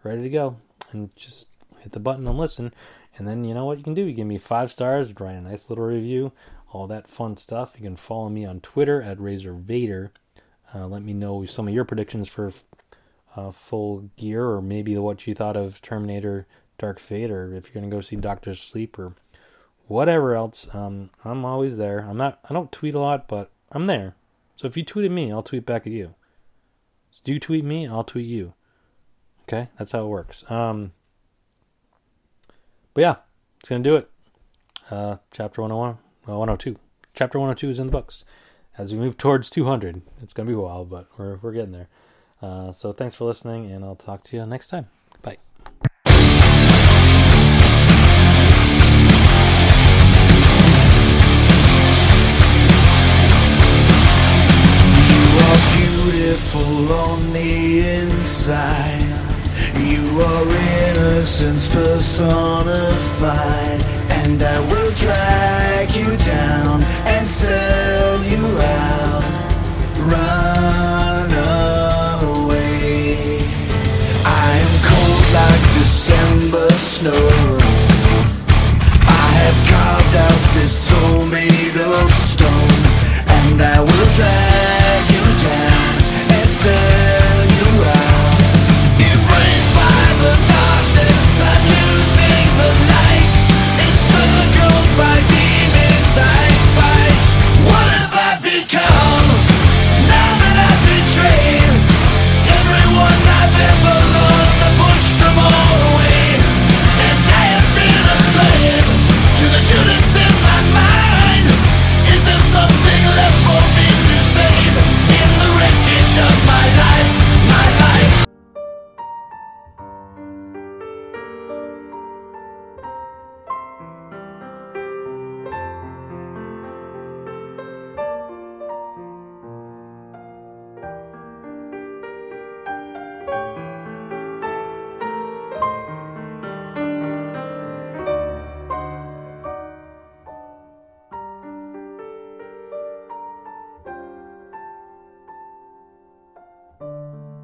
ready to go and just hit the button and listen. And then you know what you can do? You give me five stars, write a nice little review, all that fun stuff. You can follow me on Twitter at Razor Vader. Uh, let me know some of your predictions for uh, full gear, or maybe what you thought of Terminator Dark Fate, or if you're gonna go see Doctor Sleep, or whatever else. Um, I'm always there. I'm not. I don't tweet a lot, but I'm there. So if you tweet at me, I'll tweet back at you. So do you tweet me? I'll tweet you. Okay, that's how it works. Um, but yeah, it's gonna do it. Uh, chapter 101, well, 102. Chapter 102 is in the books. As we move towards 200, it's gonna be a while, but we're we're getting there. Uh, so thanks for listening, and I'll talk to you next time. Bye. On the inside. You are innocence personified, and I will drag you down and sell you out. Run away. I am cold like December snow. I have carved out this soul made of stone, and I will drag.